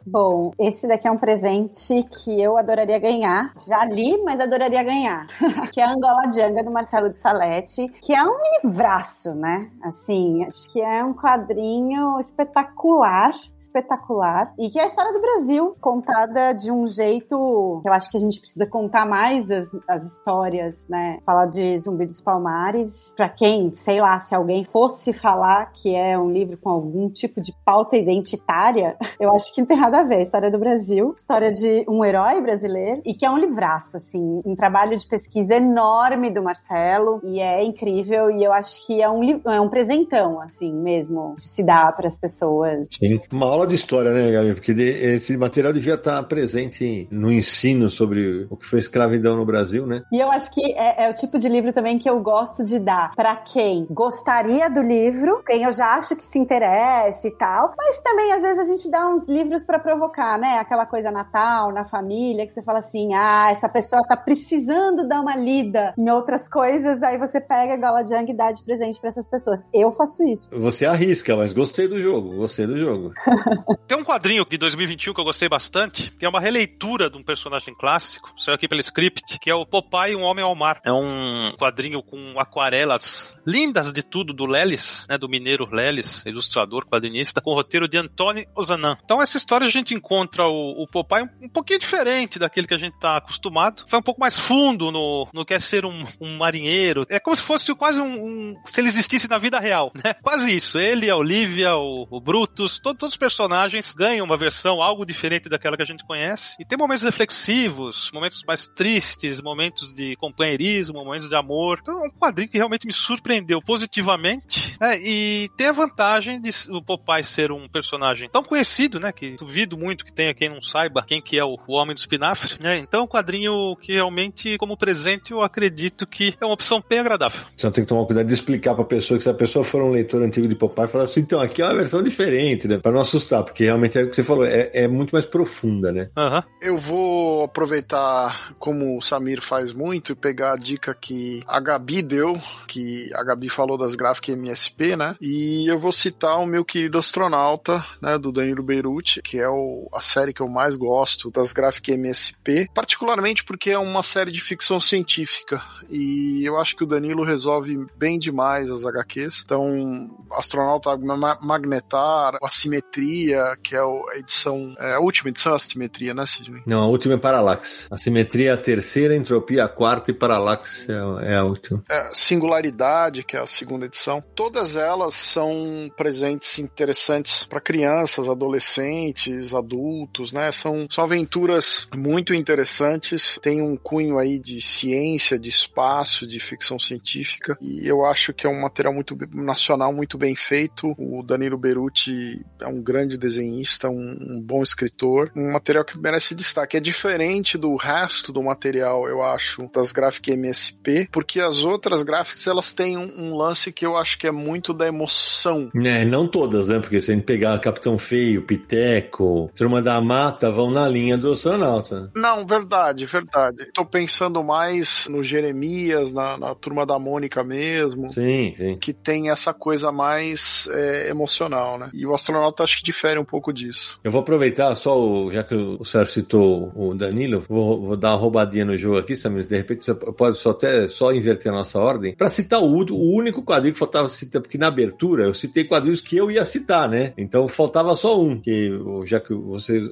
Bom, esse daqui é um presente que eu adoraria ganhar. Já li, mas adoraria ganhar. que é a Angola Djanga, do Marcelo de Salete, que é um livraço, né? Assim, acho que é um quadrinho espetacular, espetacular. E que é a história do Brasil, contada de um jeito eu acho que a gente precisa contar mais as, as histórias, né? Falar de Zumbi dos Palmares, pra quem, sei lá, se alguém fosse falar que é um livro com algum tipo de pauta identitária, eu acho que não tem nada nada a ver. História do Brasil, história de um herói brasileiro e que é um livraço, assim, um trabalho de pesquisa enorme do Marcelo e é incrível e eu acho que é um, é um presentão, assim, mesmo, de se dar para as pessoas. Sim, uma aula de história, né, Gabi? Porque esse material devia estar presente no ensino sobre o que foi escravidão no Brasil, né? E eu acho que é, é o tipo de livro também que eu gosto de dar para quem gostaria do livro, quem eu já acho que se interessa e tal, mas também às vezes a gente dá uns livros para provocar, né? Aquela coisa natal, na família, que você fala assim: ah, essa pessoa tá precisando dar uma lida em outras coisas, aí você pega a Gola Jang e dá de presente para essas pessoas. Eu faço isso. Você arrisca, mas gostei do jogo, gostei do jogo. Tem um quadrinho de 2021 que eu gostei bastante, que é uma releitura de um personagem clássico, saiu aqui pelo script, que é o Popeye, um Homem ao Mar. É um quadrinho com aquarelas lindas de tudo do Lelis, né, do mineiro Lelis, ilustrador, quadrinista, com o roteiro de Antônio Ozanan. Então essa história gente encontra o, o Popeye um, um pouquinho diferente daquele que a gente está acostumado. Foi um pouco mais fundo no, no que é ser um, um marinheiro. É como se fosse quase um, um, se ele existisse na vida real, né? Quase isso. Ele, a Olivia, o, o Brutus, todo, todos os personagens ganham uma versão algo diferente daquela que a gente conhece. E tem momentos reflexivos, momentos mais tristes, momentos de companheirismo, momentos de amor. Então é um quadrinho que realmente me surpreendeu positivamente. Né? E tem a vantagem de o Popeye ser um personagem tão conhecido, né? Que tu duvido muito que tenha quem não saiba quem que é o, o Homem do Espinafre, né? Então, um quadrinho que realmente, como presente, eu acredito que é uma opção bem agradável. Você tem que tomar cuidado de explicar pra pessoa que se a pessoa for um leitor antigo de Popeye, falar assim, então, aqui é uma versão diferente, né? Pra não assustar, porque realmente é o que você falou, é, é muito mais profunda, né? Uhum. Eu vou aproveitar, como o Samir faz muito, e pegar a dica que a Gabi deu, que a Gabi falou das gráficas MSP, né? E eu vou citar o meu querido astronauta, né, do Danilo Beirute, que é o, a série que eu mais gosto das gráficas MSP, particularmente porque é uma série de ficção científica e eu acho que o Danilo resolve bem demais as HQs. Então, Astronauta Magnetar, a Simetria, que é a edição, é a última edição, a Simetria, né, Sidney? Não, a última é Parallax. A Simetria é a terceira, a Entropia a quarta e Parallax é, é a última. É, Singularidade, que é a segunda edição. Todas elas são presentes interessantes para crianças, adolescentes, adultos, né? São, são aventuras muito interessantes, tem um cunho aí de ciência, de espaço, de ficção científica, e eu acho que é um material muito nacional, muito bem feito. O Danilo Beruti é um grande desenhista, um, um bom escritor, um material que merece destaque. É diferente do resto do material, eu acho, das gráficas MSP, porque as outras gráficas elas têm um, um lance que eu acho que é muito da emoção. É, não todas, né? Porque se a gente pegar Capitão Feio, Piteco, Turma da Mata vão na linha do astronauta. Não, verdade, verdade. Tô pensando mais no Jeremias, na, na Turma da Mônica mesmo. Sim, sim. Que tem essa coisa mais é, emocional, né? E o astronauta acho que difere um pouco disso. Eu vou aproveitar só, o, já que o Sérgio citou o Danilo, vou, vou dar uma roubadinha no jogo aqui, Samir. De repente você pode só até só inverter a nossa ordem. Para citar o, o único quadrinho que faltava citar, porque na abertura eu citei quadrinhos que eu ia citar, né? Então faltava só um, que já que vocês.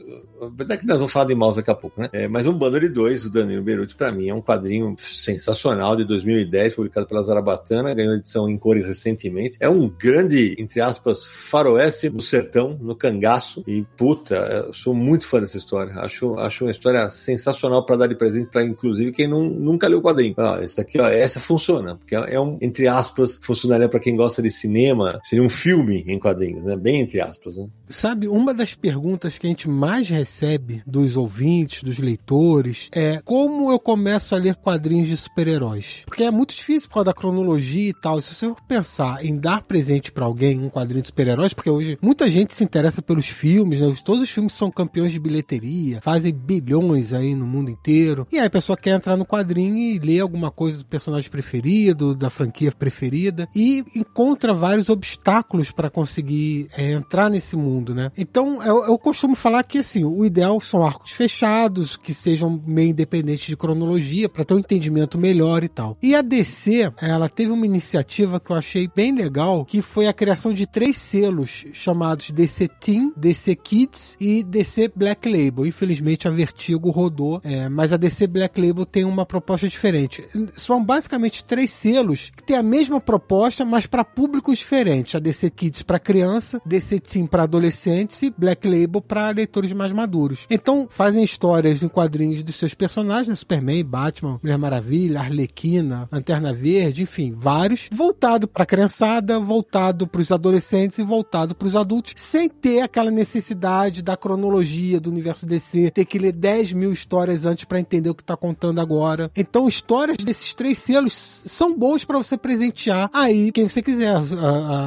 Verdade que nós vamos falar de mouse daqui a pouco, né? É, mas um Banner 2 do Danilo Beruti, para mim, é um quadrinho sensacional de 2010, publicado pela Zarabatana, ganhou edição em cores recentemente. É um grande, entre aspas, faroeste no sertão, no cangaço. E puta, sou muito fã dessa história. Acho, acho uma história sensacional para dar de presente para, inclusive, quem não, nunca leu o quadrinho. Ah, esse daqui, ó, essa funciona, porque é um, entre aspas, funcionaria para quem gosta de cinema, seria um filme em quadrinhos, né? Bem entre aspas, né? Sabe, uma das perguntas perguntas que a gente mais recebe dos ouvintes, dos leitores, é como eu começo a ler quadrinhos de super-heróis? Porque é muito difícil por causa da cronologia e tal. Se você for pensar em dar presente para alguém um quadrinho de super-heróis, porque hoje muita gente se interessa pelos filmes, né? Todos os filmes são campeões de bilheteria, fazem bilhões aí no mundo inteiro. E aí a pessoa quer entrar no quadrinho e ler alguma coisa do personagem preferido, da franquia preferida, e encontra vários obstáculos para conseguir é, entrar nesse mundo, né? Então eu, eu costumo falar que assim, o ideal são arcos fechados, que sejam meio independentes de cronologia, para ter um entendimento melhor e tal. E a DC, ela teve uma iniciativa que eu achei bem legal, que foi a criação de três selos chamados DC Teen, DC Kids e DC Black Label. Infelizmente a Vertigo rodou, é, mas a DC Black Label tem uma proposta diferente. São basicamente três selos que têm a mesma proposta, mas para públicos diferentes. A DC Kids para criança, DC Teen para adolescentes e Black Label para leitores mais maduros. Então fazem histórias em quadrinhos dos seus personagens? Superman, Batman, Mulher Maravilha, Arlequina, Lanterna Verde, enfim, vários, voltado para criançada, voltado para os adolescentes e voltado para os adultos, sem ter aquela necessidade da cronologia do universo DC, ter que ler 10 mil histórias antes para entender o que tá contando agora. Então, histórias desses três selos são boas para você presentear aí quem você quiser,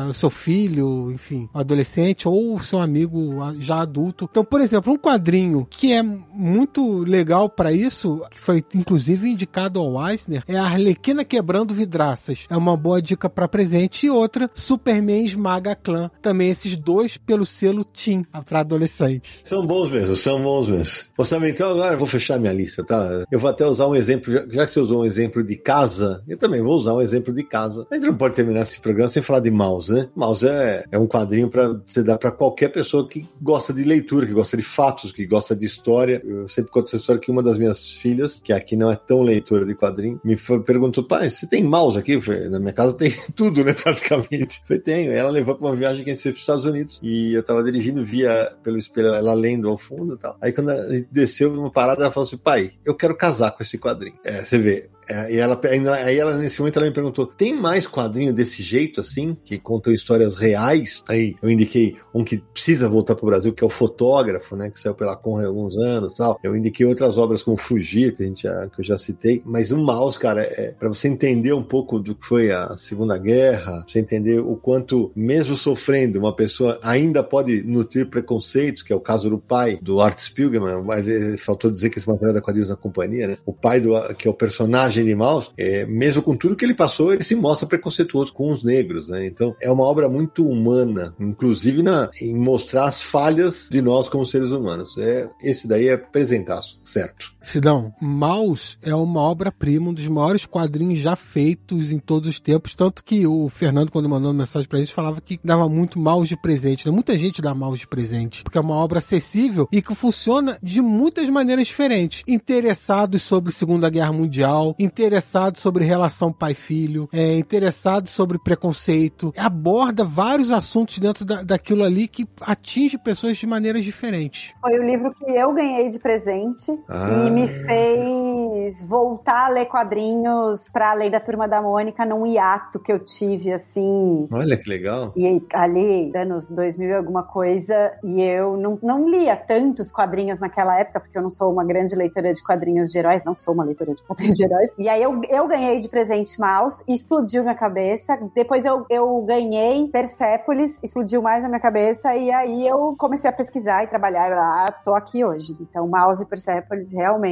o seu filho, enfim, adolescente ou seu amigo já adulto. Então, por exemplo, um quadrinho que é muito legal para isso, que foi inclusive indicado ao Eisner, é a Arlequina quebrando vidraças. É uma boa dica para presente e outra, Superman esmaga clã. Também esses dois pelo selo Team para adolescente. São bons mesmo, são bons mesmo. Você então agora eu vou fechar minha lista, tá? Eu vou até usar um exemplo, já que você usou um exemplo de casa, eu também vou usar um exemplo de casa. A gente não pode terminar esse programa sem falar de Mouse, né? Mouse é, é um quadrinho para você dar para qualquer pessoa que gosta de leitura, que gosta de fatos, que gosta de história. Eu sempre conto essa história que uma das minhas filhas, que aqui não é tão leitora de quadrinho, me perguntou, pai, você tem mouse aqui? Falei, na minha casa tem tudo, né, praticamente. Eu falei, tenho. Ela levou para uma viagem que a gente fez para os Estados Unidos e eu tava dirigindo, via pelo espelho ela lendo ao fundo e tal. Aí quando a gente desceu numa parada, ela falou assim, pai, eu quero casar com esse quadrinho. É, você vê, é, e ela, aí ela, nesse momento, ela me perguntou: tem mais quadrinho desse jeito, assim, que contam histórias reais? Aí eu indiquei um que precisa voltar pro Brasil, que é o Fotógrafo, né? Que saiu pela Conra há alguns anos tal. Eu indiquei outras obras como Fugir, que, a gente já, que eu já citei. Mas o Mouse, cara, é para você entender um pouco do que foi a Segunda Guerra, você entender o quanto, mesmo sofrendo, uma pessoa ainda pode nutrir preconceitos, que é o caso do pai do Art Spiegelman, mas faltou dizer que esse material é da Quadrinhos da Companhia, né? O pai do, que é o personagem de Maus, é, mesmo com tudo que ele passou, ele se mostra preconceituoso com os negros, né? Então é uma obra muito humana, inclusive na, em mostrar as falhas de nós como seres humanos. É, esse daí é presentaço, certo? Sidão, Maus é uma obra-prima, um dos maiores quadrinhos já feitos em todos os tempos, tanto que o Fernando, quando mandou uma mensagem pra gente, falava que dava muito Maus de presente, né? Muita gente dá Maus de presente, porque é uma obra acessível e que funciona de muitas maneiras diferentes. Interessados sobre Segunda Guerra Mundial, interessado sobre relação pai-filho, é interessado sobre preconceito, aborda vários assuntos dentro da, daquilo ali que atinge pessoas de maneiras diferentes. Foi o livro que eu ganhei de presente ah. e me fez voltar a ler quadrinhos para além da Turma da Mônica num hiato que eu tive, assim. Olha que legal. E ali, anos 2000 e alguma coisa, e eu não, não lia tantos quadrinhos naquela época, porque eu não sou uma grande leitora de quadrinhos de heróis, não sou uma leitora de quadrinhos de heróis, e aí eu, eu ganhei de presente mouse, explodiu minha cabeça. Depois eu, eu ganhei Persepolis, explodiu mais a minha cabeça. E aí eu comecei a pesquisar e trabalhar. E lá, tô aqui hoje. Então, mouse e Persepolis realmente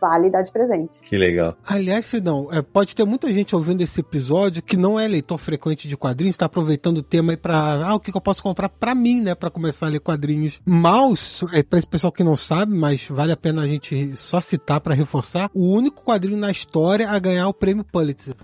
vale dar de presente. Que legal. Aliás, Sidão, é, pode ter muita gente ouvindo esse episódio que não é leitor frequente de quadrinhos, está aproveitando o tema aí pra. Ah, o que, que eu posso comprar pra mim, né? Pra começar a ler quadrinhos. Mouse, é pra esse pessoal que não sabe, mas vale a pena a gente só citar para reforçar. O único quadrinho na história história a ganhar o prêmio Pulitzer.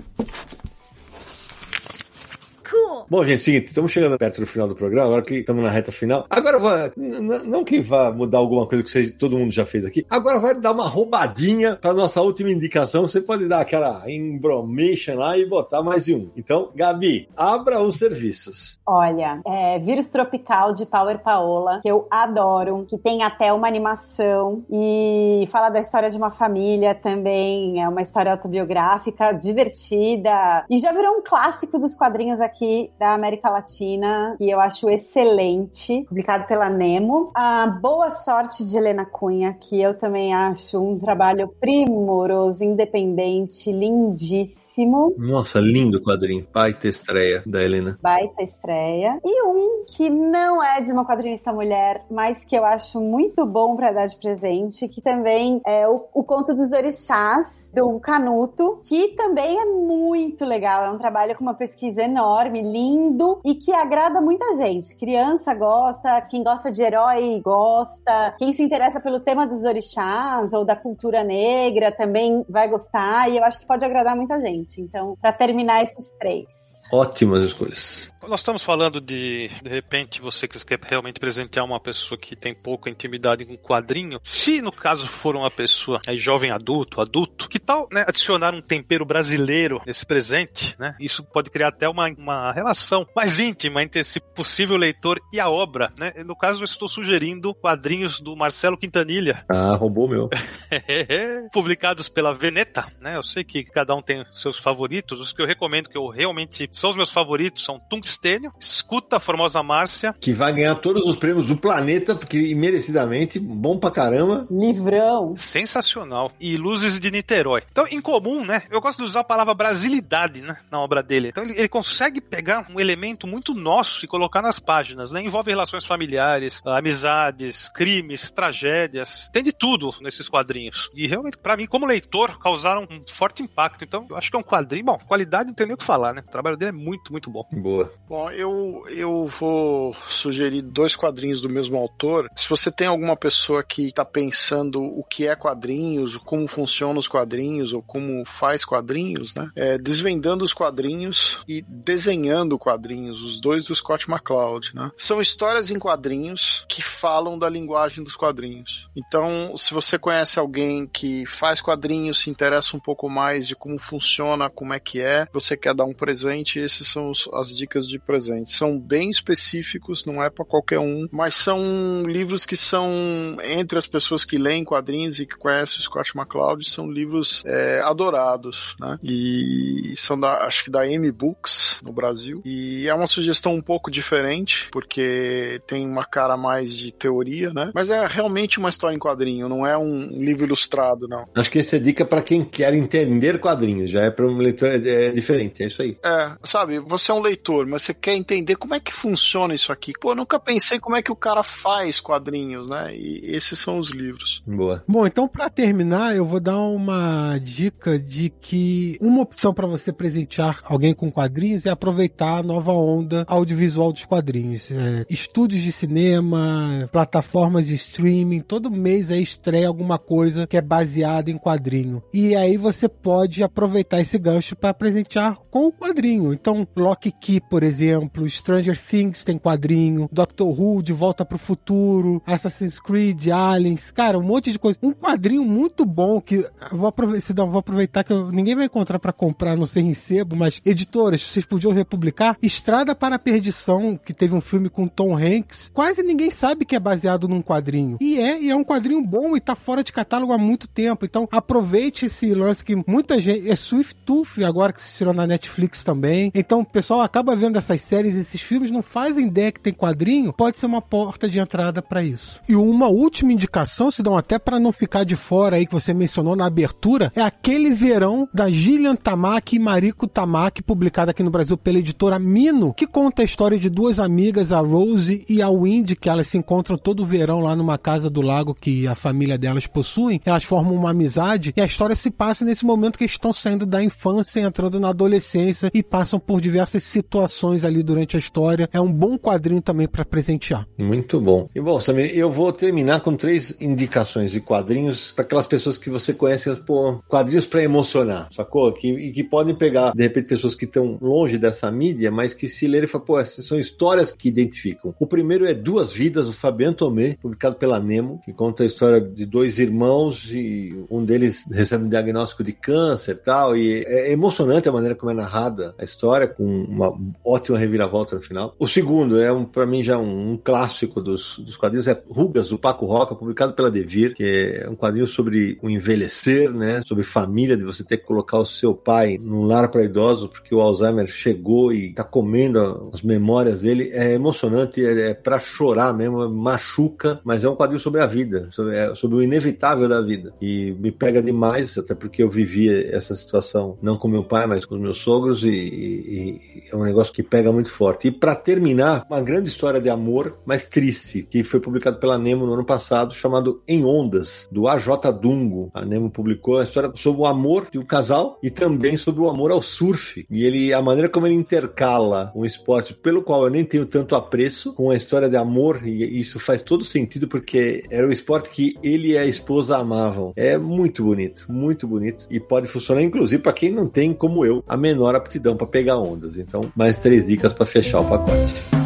Cool. Bom, gente, seguinte, estamos chegando perto do final do programa, agora que estamos na reta final. Agora vai, não que vá mudar alguma coisa que seja, todo mundo já fez aqui, agora vai dar uma roubadinha para nossa última indicação. Você pode dar aquela embromation lá e botar mais de um. Então, Gabi, abra os serviços. Olha, é Vírus Tropical de Power Paola, que eu adoro, que tem até uma animação e fala da história de uma família também. É uma história autobiográfica, divertida e já virou um clássico dos quadrinhos aqui da América Latina, que eu acho excelente, publicado pela Nemo. A Boa Sorte de Helena Cunha, que eu também acho um trabalho primoroso, independente, lindíssimo. Nossa, lindo quadrinho. Baita estreia da Helena. Baita estreia. E um que não é de uma quadrinista mulher, mas que eu acho muito bom para dar de presente, que também é o, o Conto dos Orixás, do Canuto, que também é muito legal. É um trabalho com uma pesquisa enorme, lindo e que agrada muita gente. Criança gosta, quem gosta de herói gosta, quem se interessa pelo tema dos orixás ou da cultura negra também vai gostar e eu acho que pode agradar muita gente. Então, para terminar esses três. Ótimas escolhas. Nós estamos falando de, de repente, você que quer realmente presentear uma pessoa que tem pouca intimidade com quadrinho. Se no caso for uma pessoa aí, jovem adulto, adulto, que tal né, adicionar um tempero brasileiro nesse presente, né? Isso pode criar até uma, uma relação mais íntima entre esse possível leitor e a obra, né? No caso, eu estou sugerindo quadrinhos do Marcelo Quintanilha. Ah, roubou meu. Publicados pela Veneta, né? Eu sei que cada um tem seus favoritos. Os que eu recomendo, que eu realmente são os meus favoritos, são Tungstênio, Escuta a Formosa Márcia. Que vai ganhar todos os prêmios do planeta, porque merecidamente, bom pra caramba. Livrão. Sensacional. E Luzes de Niterói. Então, em comum, né? Eu gosto de usar a palavra brasilidade, né? Na obra dele. Então, ele, ele consegue pegar um elemento muito nosso e colocar nas páginas, né? Envolve relações familiares, amizades, crimes, tragédias. Tem de tudo nesses quadrinhos. E realmente, para mim, como leitor, causaram um forte impacto. Então, eu acho que é um quadrinho. Bom, qualidade não tem nem o que falar, né? O trabalho dele é muito, muito bom. Boa. Bom, eu, eu vou sugerir dois quadrinhos do mesmo autor. Se você tem alguma pessoa que está pensando o que é quadrinhos, como funcionam os quadrinhos, ou como faz quadrinhos, né? É, desvendando os quadrinhos e desenhando quadrinhos, os dois do Scott McCloud, né? São histórias em quadrinhos que falam da linguagem dos quadrinhos. Então, se você conhece alguém que faz quadrinhos, se interessa um pouco mais de como funciona, como é que é, você quer dar um presente, esses são os, as dicas de presente. São bem específicos, não é para qualquer um, mas são livros que são entre as pessoas que leem quadrinhos e que conhecem o Scott McCloud, são livros é, adorados, né? E são da, acho que da M Books no Brasil. E é uma sugestão um pouco diferente, porque tem uma cara mais de teoria, né? Mas é realmente uma história em quadrinho, não é um livro ilustrado, não. Acho que essa é dica para quem quer entender quadrinhos, já é para um leitor é, é diferente, é isso aí. É, sabe, você é um leitor, mas você quer entender como é que funciona isso aqui. Pô, nunca pensei como é que o cara faz quadrinhos, né? E esses são os livros. Boa. Bom, então para terminar, eu vou dar uma dica de que uma opção para você presentear alguém com quadrinhos é aproveitar a nova onda audiovisual dos quadrinhos. É, estúdios de cinema, plataformas de streaming, todo mês aí estreia alguma coisa que é baseada em quadrinho. E aí você pode aproveitar esse gancho para presentear com o quadrinho. Então, Lock Key, por exemplo, Stranger Things tem quadrinho, Doctor Who, De Volta pro Futuro, Assassin's Creed, Aliens, cara, um monte de coisa. Um quadrinho muito bom que vou aproveitar, vou aproveitar que ninguém vai encontrar para comprar, não sei em sebo, mas editoras, vocês podiam republicar Estrada para a Perdição, que teve um filme com Tom Hanks. Quase ninguém sabe que é baseado num quadrinho. E é, e é um quadrinho bom e tá fora de catálogo há muito tempo. Então, aproveite esse lance que muita gente é Swift Tooth agora que se tirou na Netflix também. Então, o pessoal acaba vendo essas séries, esses filmes, não fazem ideia que tem quadrinho, pode ser uma porta de entrada para isso. E uma última indicação, se dão até para não ficar de fora aí que você mencionou na abertura, é aquele verão da Gillian Tamaki e Mariko Tamaki, publicada aqui no Brasil pela editora Mino, que conta a história de duas amigas, a Rose e a Windy, que elas se encontram todo verão lá numa casa do lago que a família delas possuem. Elas formam uma amizade e a história se passa nesse momento que estão saindo da infância, entrando na adolescência e passam por diversas situações ali durante a história. É um bom quadrinho também para presentear. Muito bom. E bom, Samir, eu vou terminar com três indicações de quadrinhos para aquelas pessoas que você conhece, pô, quadrinhos para emocionar, sacou? Que, e que podem pegar, de repente, pessoas que estão longe dessa mídia, mas que se lerem e falam, pô, essas são histórias que identificam. O primeiro é Duas Vidas, do Fabiano Tomé, publicado pela Nemo, que conta a história de dois irmãos e um deles recebe um diagnóstico de câncer e tal, e é emocionante a maneira como é narrada a história, com uma ótima reviravolta no final. O segundo é, um, para mim, já um, um clássico dos, dos, quadrinhos, é Rugas, do Paco Roca, publicado pela Devir, que é um quadrinho sobre o envelhecer, né? Sobre família, de você ter que colocar o seu pai num lar para idosos, porque o Alzheimer chegou e tá comendo as memórias dele. É emocionante, é, é para chorar mesmo, machuca, mas é um quadrinho sobre a vida, sobre, é, sobre o inevitável da vida. E me pega demais, até porque eu vivia essa situação, não com meu pai, mas com meus sogros, e, e, e é um negócio que pega muito forte. E para terminar, uma grande história de amor, mas triste, que foi publicado pela Nemo no ano passado, chamado Em Ondas, do AJ Dungo. A Nemo publicou a história sobre o amor de um casal e também sobre o amor ao surf. E ele, a maneira como ele intercala um esporte pelo qual eu nem tenho tanto apreço, com a história de amor, e isso faz todo sentido porque era o esporte que ele e a esposa amavam. É muito bonito, muito bonito. E pode funcionar, inclusive, para quem não tem, como eu, a menor aptidão para pegar ondas. Então, mais três dicas para fechar o pacote.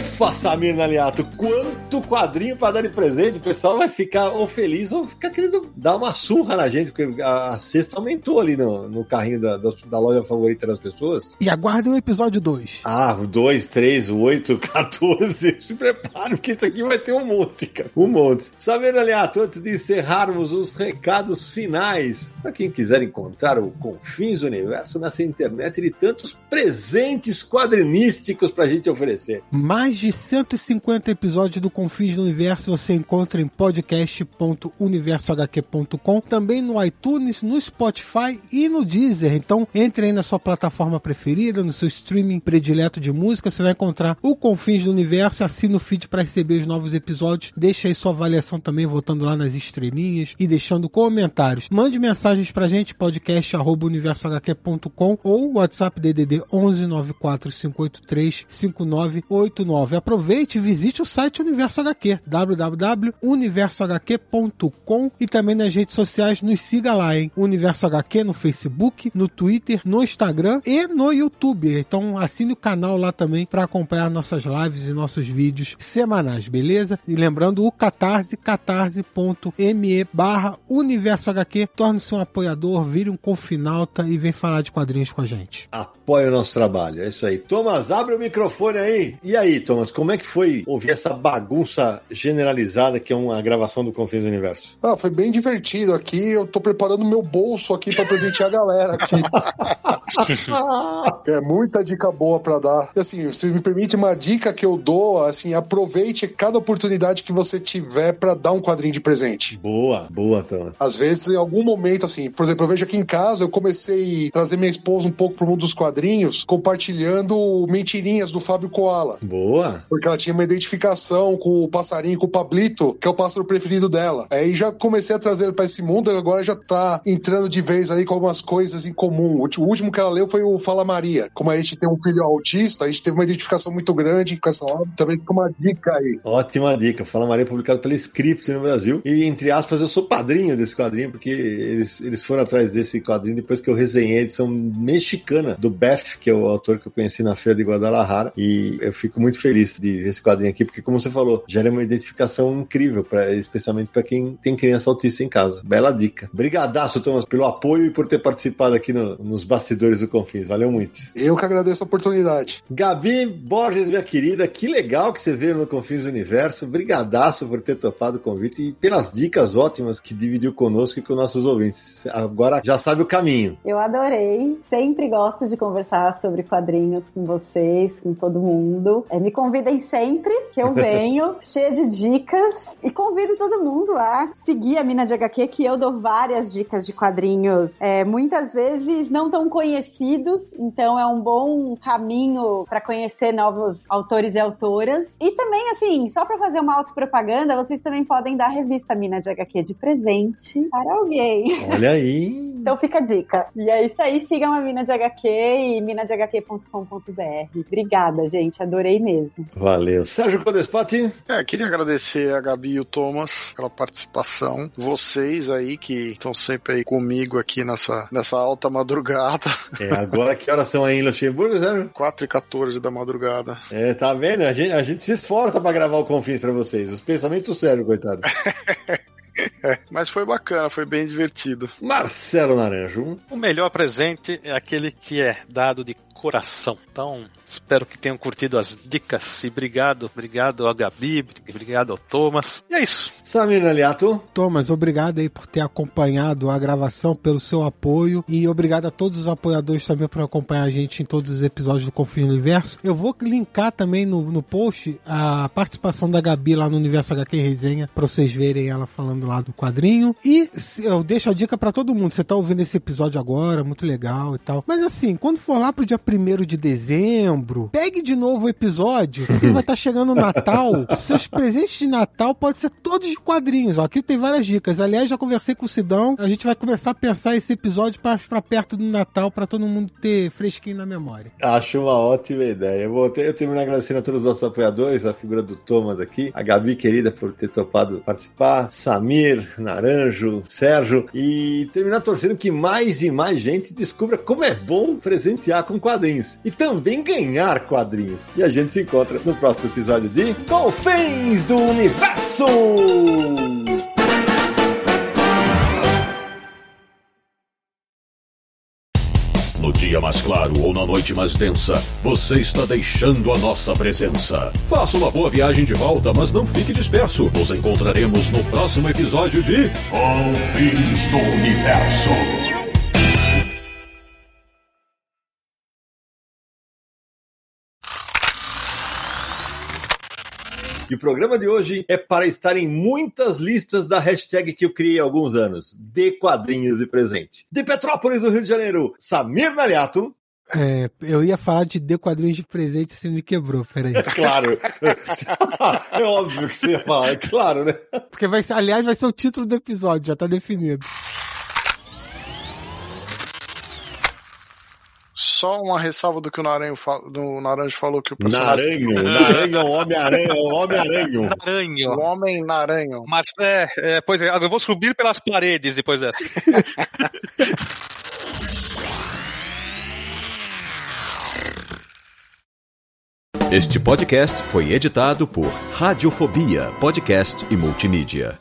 Ufa, Samir Naliato, quanto quadrinho para dar de presente. O pessoal vai ficar ou feliz ou ficar querendo dar uma surra na gente, porque a, a cesta aumentou ali no, no carrinho da, da, da, loja favorita das pessoas. E aguardem o episódio 2. Ah, o 2, 3, 8, 14. Se prepare, porque isso aqui vai ter um monte, cara. Um monte. Samir Naliato, antes de encerrarmos os recados finais, para quem quiser encontrar o Confins do Universo nessa internet e tantos presentes quadrinísticos pra gente oferecer. Mais de 150 episódios do Confins do Universo você encontra em podcast.universohq.com, também no iTunes, no Spotify e no Deezer. Então, entre aí na sua plataforma preferida, no seu streaming predileto de música, você vai encontrar o Confins do Universo, assina o feed para receber os novos episódios, deixa aí sua avaliação também, voltando lá nas estrelinhas e deixando comentários. Mande mensagens pra gente, podcast@universohq.com ou WhatsApp DDD 11 94 583 5988 89. Aproveite e visite o site Universo HQ, www.universohq.com e também nas redes sociais nos siga lá, hein? Universo HQ no Facebook, no Twitter, no Instagram e no YouTube. Então assine o canal lá também para acompanhar nossas lives e nossos vídeos semanais, beleza? E lembrando o Catarse, catarse.me barra Universo HQ. Torne-se um apoiador, vire um confinalta e vem falar de quadrinhos com a gente. Apoie o nosso trabalho, é isso aí. Thomas, abre o microfone aí. E aí, Thomas, como é que foi ouvir essa bagunça generalizada que é uma gravação do Confins do Universo? Ah, foi bem divertido aqui. Eu tô preparando meu bolso aqui para presentear a galera aqui. é muita dica boa para dar. E, assim, se me permite uma dica que eu dou, assim, aproveite cada oportunidade que você tiver para dar um quadrinho de presente. Boa, boa, Thomas. Às vezes, em algum momento, assim, por exemplo, eu vejo aqui em casa, eu comecei a trazer minha esposa um pouco pro mundo dos quadrinhos, compartilhando mentirinhas do Fábio Koala. Boa. Porque ela tinha uma identificação com o passarinho, com o Pablito, que é o pássaro preferido dela. Aí já comecei a trazer ele pra esse mundo, agora já tá entrando de vez aí com algumas coisas em comum. O último que ela leu foi o Fala Maria. Como a gente tem um filho autista, a gente teve uma identificação muito grande com essa obra. Também fica uma dica aí. Ótima dica. Fala Maria, publicado pela Script no Brasil. E, entre aspas, eu sou padrinho desse quadrinho, porque eles, eles foram atrás desse quadrinho depois que eu resenhei a edição mexicana do Beth, que é o autor que eu conheci na feira de Guadalajara. E eu fico muito feliz de ver esse quadrinho aqui, porque, como você falou, gera uma identificação incrível, pra, especialmente para quem tem criança autista em casa. Bela dica. Brigadaço, Thomas, pelo apoio e por ter participado aqui no, nos bastidores do Confins. Valeu muito. Eu que agradeço a oportunidade. Gabi Borges, minha querida, que legal que você veio no Confins do Universo. Brigadaço por ter topado o convite e pelas dicas ótimas que dividiu conosco e com nossos ouvintes. Agora já sabe o caminho. Eu adorei. Sempre gosto de conversar sobre quadrinhos com vocês, com todo mundo. É, me convidem sempre que eu venho, cheia de dicas. E convido todo mundo a seguir a Mina de HQ, que eu dou várias dicas de quadrinhos, é, muitas vezes não tão conhecidos. Então é um bom caminho para conhecer novos autores e autoras. E também, assim, só para fazer uma autopropaganda, vocês também podem dar a revista Mina de HQ de presente para alguém. Olha aí. então fica a dica. E é isso aí, sigam a Mina de HQ e minadehq.com.br. Obrigada, gente. Adorei mesmo. Valeu. Sérgio Codespati? É, queria agradecer a Gabi e o Thomas pela participação. Vocês aí que estão sempre aí comigo aqui nessa, nessa alta madrugada. É, agora que horas são aí em Luxemburgo, Sérgio? 4 e 14 da madrugada. É, tá vendo? A gente, a gente se esforça pra gravar o Confins pra vocês. Os pensamentos sérios, coitado. É, mas foi bacana, foi bem divertido. Marcelo Naranjo. O melhor presente é aquele que é dado de coração. Então, espero que tenham curtido as dicas e obrigado, obrigado ao Gabi, obrigado ao Thomas. E é isso. Samir Aliato. Thomas, obrigado aí por ter acompanhado a gravação, pelo seu apoio e obrigado a todos os apoiadores também por acompanhar a gente em todos os episódios do Confio no Universo. Eu vou linkar também no, no post a participação da Gabi lá no Universo HQ Resenha para vocês verem ela falando lá do quadrinho. E eu deixo a dica para todo mundo. Você tá ouvindo esse episódio agora, muito legal e tal. Mas assim, quando for lá pro dia 1 de dezembro, pegue de novo o episódio, porque vai estar tá chegando o Natal. Seus presentes de Natal podem ser todos de quadrinhos. Ó, aqui tem várias dicas. Aliás, já conversei com o Sidão. A gente vai começar a pensar esse episódio para perto do Natal, para todo mundo ter fresquinho na memória. Acho uma ótima ideia. Eu, vou ter, eu termino agradecendo a todos os nossos apoiadores, a figura do Thomas aqui, a Gabi querida por ter topado participar, Samir, Naranjo, Sérgio, e terminar torcendo que mais e mais gente descubra como é bom presentear com quadrinhos quadrinhos e também ganhar quadrinhos. E a gente se encontra no próximo episódio de Confins do Universo! No dia mais claro ou na noite mais densa, você está deixando a nossa presença. Faça uma boa viagem de volta, mas não fique disperso. Nos encontraremos no próximo episódio de Confins do Universo. E o programa de hoje é para estar em muitas listas da hashtag que eu criei há alguns anos, de quadrinhos e presente. De Petrópolis, no Rio de Janeiro, Samir Naliato. É, eu ia falar de de quadrinhos de presente e você me quebrou, peraí. É claro. é óbvio que você ia falar, é claro, né? Porque vai ser, aliás, vai ser o título do episódio, já tá definido. Só uma ressalva do que o Naranjo, do Naranjo falou que o personagem... Naranjo, Naranjo é o Homem-Aranha, o Homem-Aranho. Naranjo. O Homem-Naranjo. Mas, é, é, pois é, eu vou subir pelas paredes depois dessa. Este podcast foi editado por Radiofobia, podcast e multimídia.